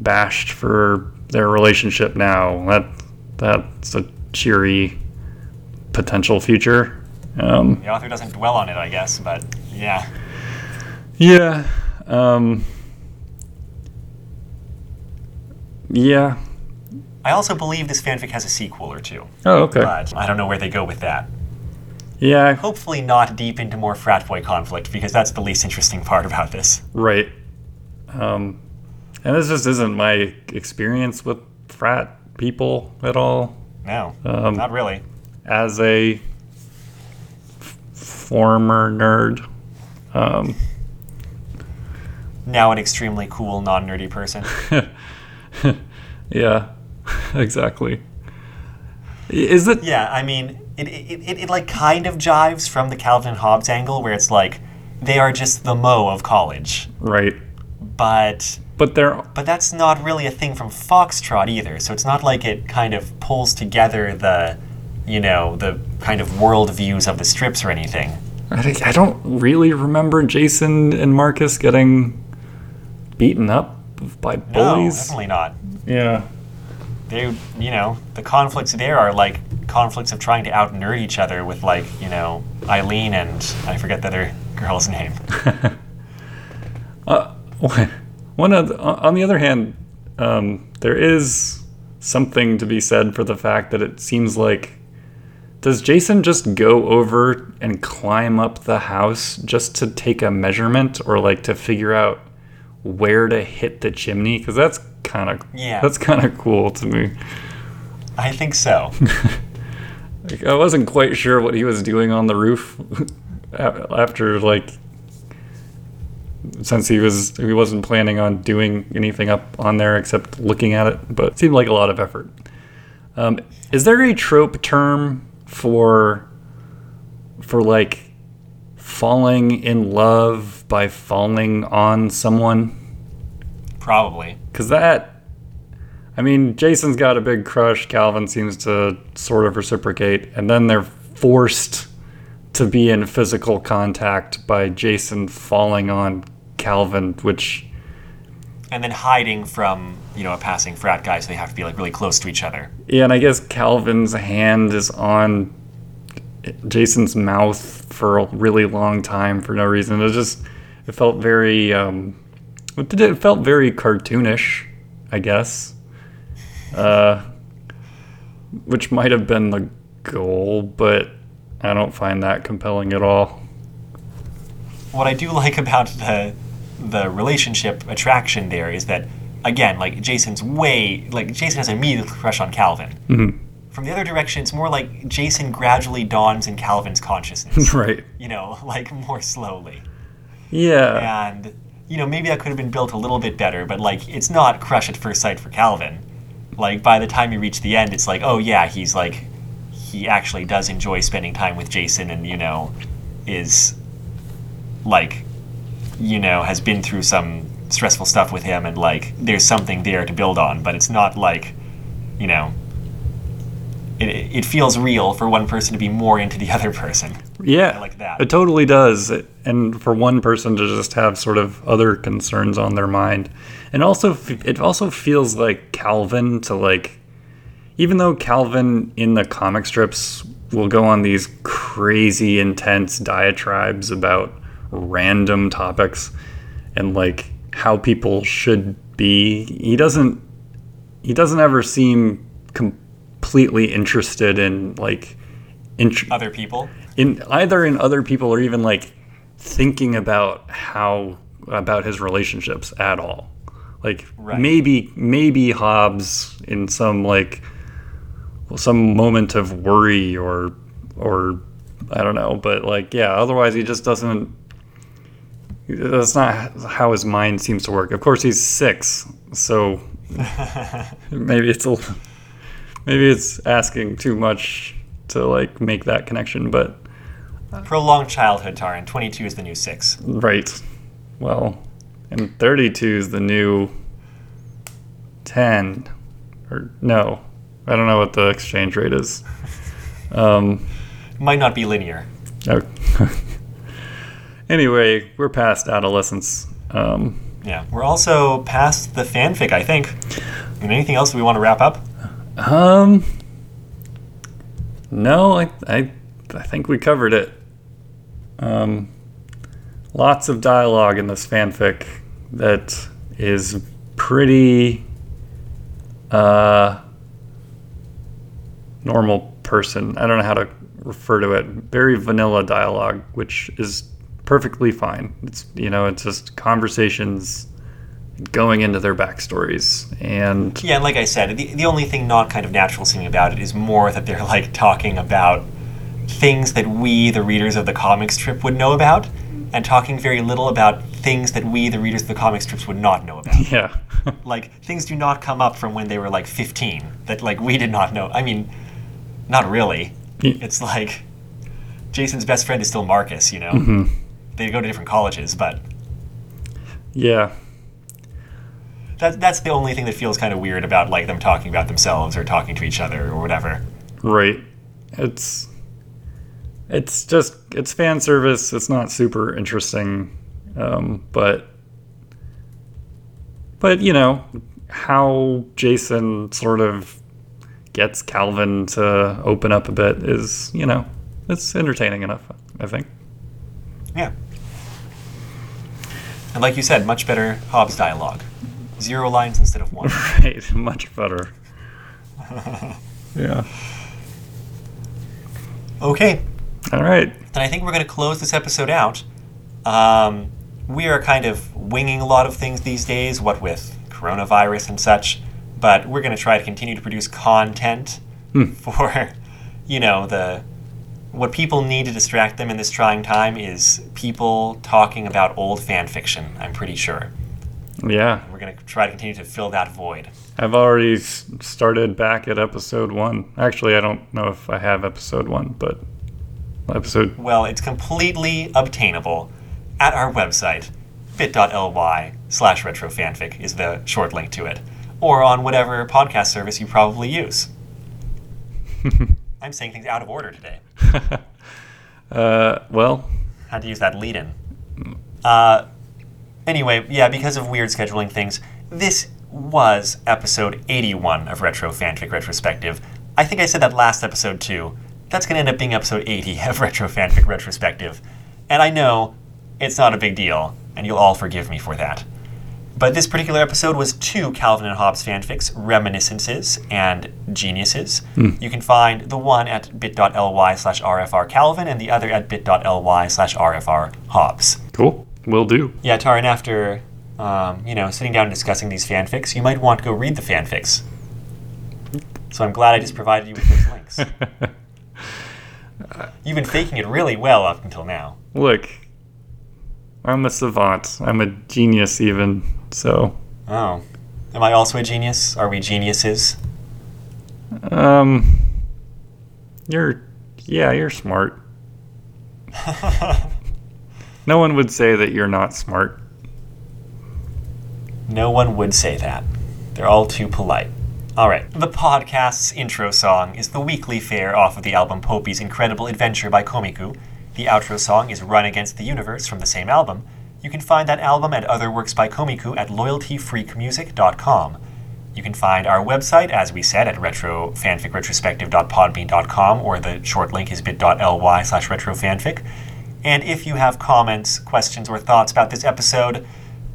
bashed for their relationship now. That that's a cheery potential future. Um,
The author doesn't dwell on it, I guess, but yeah.
yeah. Um, yeah.
I also believe this fanfic has a sequel or two,
Oh, okay.
but I don't know where they go with that.
Yeah.
Hopefully, not deep into more frat boy conflict, because that's the least interesting part about this.
Right. Um, and this just isn't my experience with frat people at all.
No,
Um,
not really.
As a f- former nerd, um,
Now, an extremely cool, non nerdy person.
yeah, exactly. Is it?
yeah, I mean, it, it, it, it like kind of jives from the Calvin and Hobbes angle where it's like they are just the Moe of college.
Right.
But
But they're
but that's not really a thing from Foxtrot either. So it's not like it kind of pulls together the you know, the kind of world views of the strips or anything.
I, I don't really remember Jason and Marcus getting beaten up by bullies.
No, definitely not.
yeah.
They, you know, the conflicts there are like conflicts of trying to out nerd each other with like, you know, Eileen and I forget the other girl's name.
uh, One of the, on the other hand, um, there is something to be said for the fact that it seems like does Jason just go over and climb up the house just to take a measurement or like to figure out where to hit the chimney? Because that's kind of
Yeah.
that's kind of cool to me.
I think so.
Like, I wasn't quite sure what he was doing on the roof after like since he was he wasn't planning on doing anything up on there except looking at it, but it seemed like a lot of effort. Um, is there a trope term for for like falling in love by falling on someone?
Probably.
Because that, I mean, Jason's got a big crush. Calvin seems to sort of reciprocate. And then they're forced to be in physical contact by Jason falling on Calvin, which,
And then hiding from, you know, a passing frat guy so they have to be like really close to each other.
yeah, and I guess Calvin's hand is on Jason's mouth for a really long time for no reason. It just, it felt very, um, it felt very cartoonish, I guess. Uh, which might have been the goal, but I don't find that compelling at all.
What I do like about the the relationship attraction there is that again, like Jason's way like Jason has an immediate crush on Calvin.
Mhm.
From the other direction, it's more like Jason gradually dawns in Calvin's consciousness.
right.
you know, like more slowly.
Yeah.
And you know, maybe that could have been built a little bit better, but like it's not crush at first sight for Calvin. Like by the time you reach the end, it's like, oh yeah, he's like he actually does enjoy spending time with Jason and, you know, is like you know, has been through some stressful stuff with him and like there's something there to build on, but it's not like, you know, it, it feels real for one person to be more into the other person.
Yeah,
I like that.
It totally does. And for one person to just have sort of other concerns on their mind, and also it also feels like Calvin to like, even though Calvin in the comic strips will go on these crazy intense diatribes about random topics and like how people should be, he doesn't he doesn't ever seem completely interested in like. Int-
Other people.
in either in other people or even like thinking about how about his relationships at all like
Right.
maybe maybe Hobbes in some like some moment of worry or or i don't know but like yeah otherwise he just doesn't that's not how his mind seems to work of course he's six so maybe it's a maybe it's asking too much to like make that connection but
Prolonged childhood, Taran. 22 is the new 6.
Right. Well, and 32 is the new 10. Or no. I don't know what the exchange rate is. Um,
Might not be linear.
oh. anyway, we're past adolescence. Um,
Yeah. We're also past the fanfic, I think. And anything else we want to wrap up?
um, no, I, I, I think we covered it. Um, lots of dialogue in this fanfic that is pretty uh, normal person. I don't know how to refer to it. Very vanilla dialogue, which is perfectly fine. It's you know, it's just conversations going into their backstories and
Yeah, and like I said, the, the only thing not kind of natural seeming about it is more that they're like talking about things that we, the readers of the comic strip, would know about, and talking very little about things that we, the readers of the comic strips, would not know about.
yeah.
like things do not come up from when they were like 15 that like we did not know. I mean, not really. It's like Jason's best friend is still Marcus, you know?
Mm-hmm.
They go to different colleges, but
Yeah.
that, that's the only thing that feels kind of weird about like them talking about themselves or talking to each other or whatever.
Right. It's it's just it's fan service. It's not super interesting, um, but but you know how Jason sort of gets Calvin to open up a bit is you know it's entertaining enough. I think.
Yeah. And like you said, much better Hobbes dialogue. Zero lines instead of one.
Right. Much better. yeah.
Okay,
All right.
then I think we're going to close this episode out. Um, we are kind of winging a lot of things these days, what with coronavirus and such, but we're going to try to continue to produce content for, you know, the what people need to distract them in this trying time is people talking about old fan fiction. I'm pretty sure
Yeah.
we're going to try to continue to fill that void.
I've already started back at episode one. Actually, I don't know if I have episode one, but episode.
Well, it's completely obtainable at our website. bit.ly slash retrofanfic is the short link to it. Or on whatever podcast service you probably use. I'm saying things out of order today.
Uh, well,
Had to use that lead in. Uh, anyway, yeah, because of weird scheduling things, this was episode 81 of Retro Fanfic Retrospective. I think I said that last episode too. That's going to end up being episode 80 of Retro Fanfic Retrospective. And I know it's not a big deal, and you'll all forgive me for that. But this particular episode was two Calvin and Hobbes fanfics, Reminiscences and Geniuses. You can find the one at bit.ly slash rfrcalvin and the other at bit.ly slash rfrhobbes.
cool. Will do.
Yeah, Taran, after, um, you know, sitting down and discussing these fanfics, you might want to go read the fanfics. So I'm glad I just provided you with those links. You've been faking it really well up until now.
Look, I'm a savant. I'm a genius, even. So,
Oh. Am I also a genius? Are we geniuses?
um, you're, yeah, you're smart. No one would say that you're not smart.
No one would say that. They're all too polite. All right. The podcast's intro song is the weekly fair off of the album Poupi's Incredible Adventure by Komiku. The outro song is Run Against the Universe from the same album. You can find that album and other works by Komiku at loyaltyfreakmusic.com. You can find our website, as we said, at retrofanficretrospective.podbean.com, or the short link is bit.ly slash retrofanfic. And if you have comments, questions, or thoughts about this episode,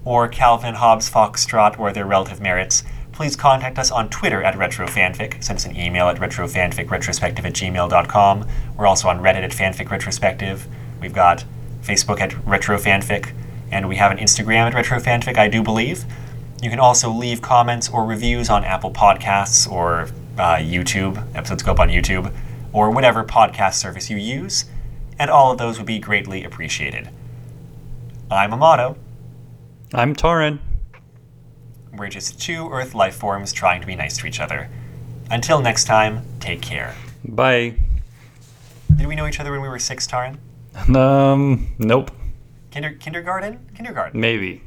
or Calvin, Hobbes, Foxtrot, or their relative merits, please contact us on Twitter at retrofanfic. Send us an email at retrofanficretrospective at gmail.com. We're also on Reddit at fanficretrospective. We've got Facebook at retrofanfic, and we have an Instagram at retrofanfic, I do believe. You can also leave comments or reviews on Apple Podcasts or uh, YouTube. Episodes go up on YouTube, or whatever podcast service you use, and all of those would be greatly appreciated. I'm Amato.
I'm Taran.
We're just two Earth life forms trying to be nice to each other. Until next time, take care.
Bye.
Did we know each other when we were six, Taran?
Um, nope.
Kinder- kindergarten? Kindergarten.
Maybe.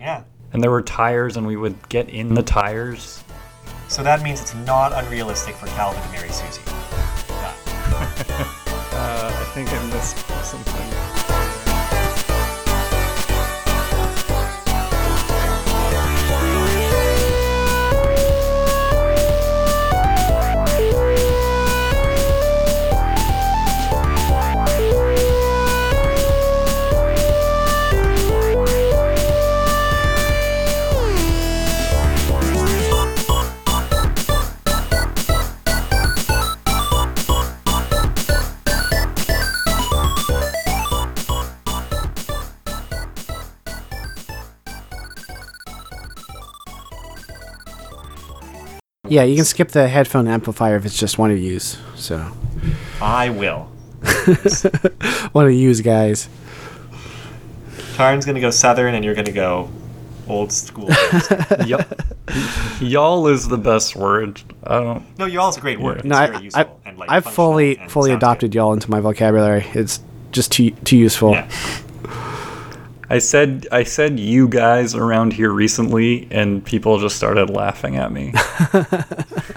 Yeah.
And there were tires, and we would get in the tires.
So that means it's not unrealistic for Calvin to marry Susie.
Uh, I think I missed something.
Yeah, you can skip the headphone amplifier if it's just one of yous. So,
I will.
one of yous guys.
Taran's gonna go southern and you're gonna go old school.
Yup. Y'all is the best word. I don't.
no, y'all's a great word.
No,
it's
I-
very
I-
useful. and like.
I've fully
and
fully
sounds
adopted y'all into my vocabulary. It's just too too useful.
Yeah.
I said I said you guys around here recently, and people just started laughing at me.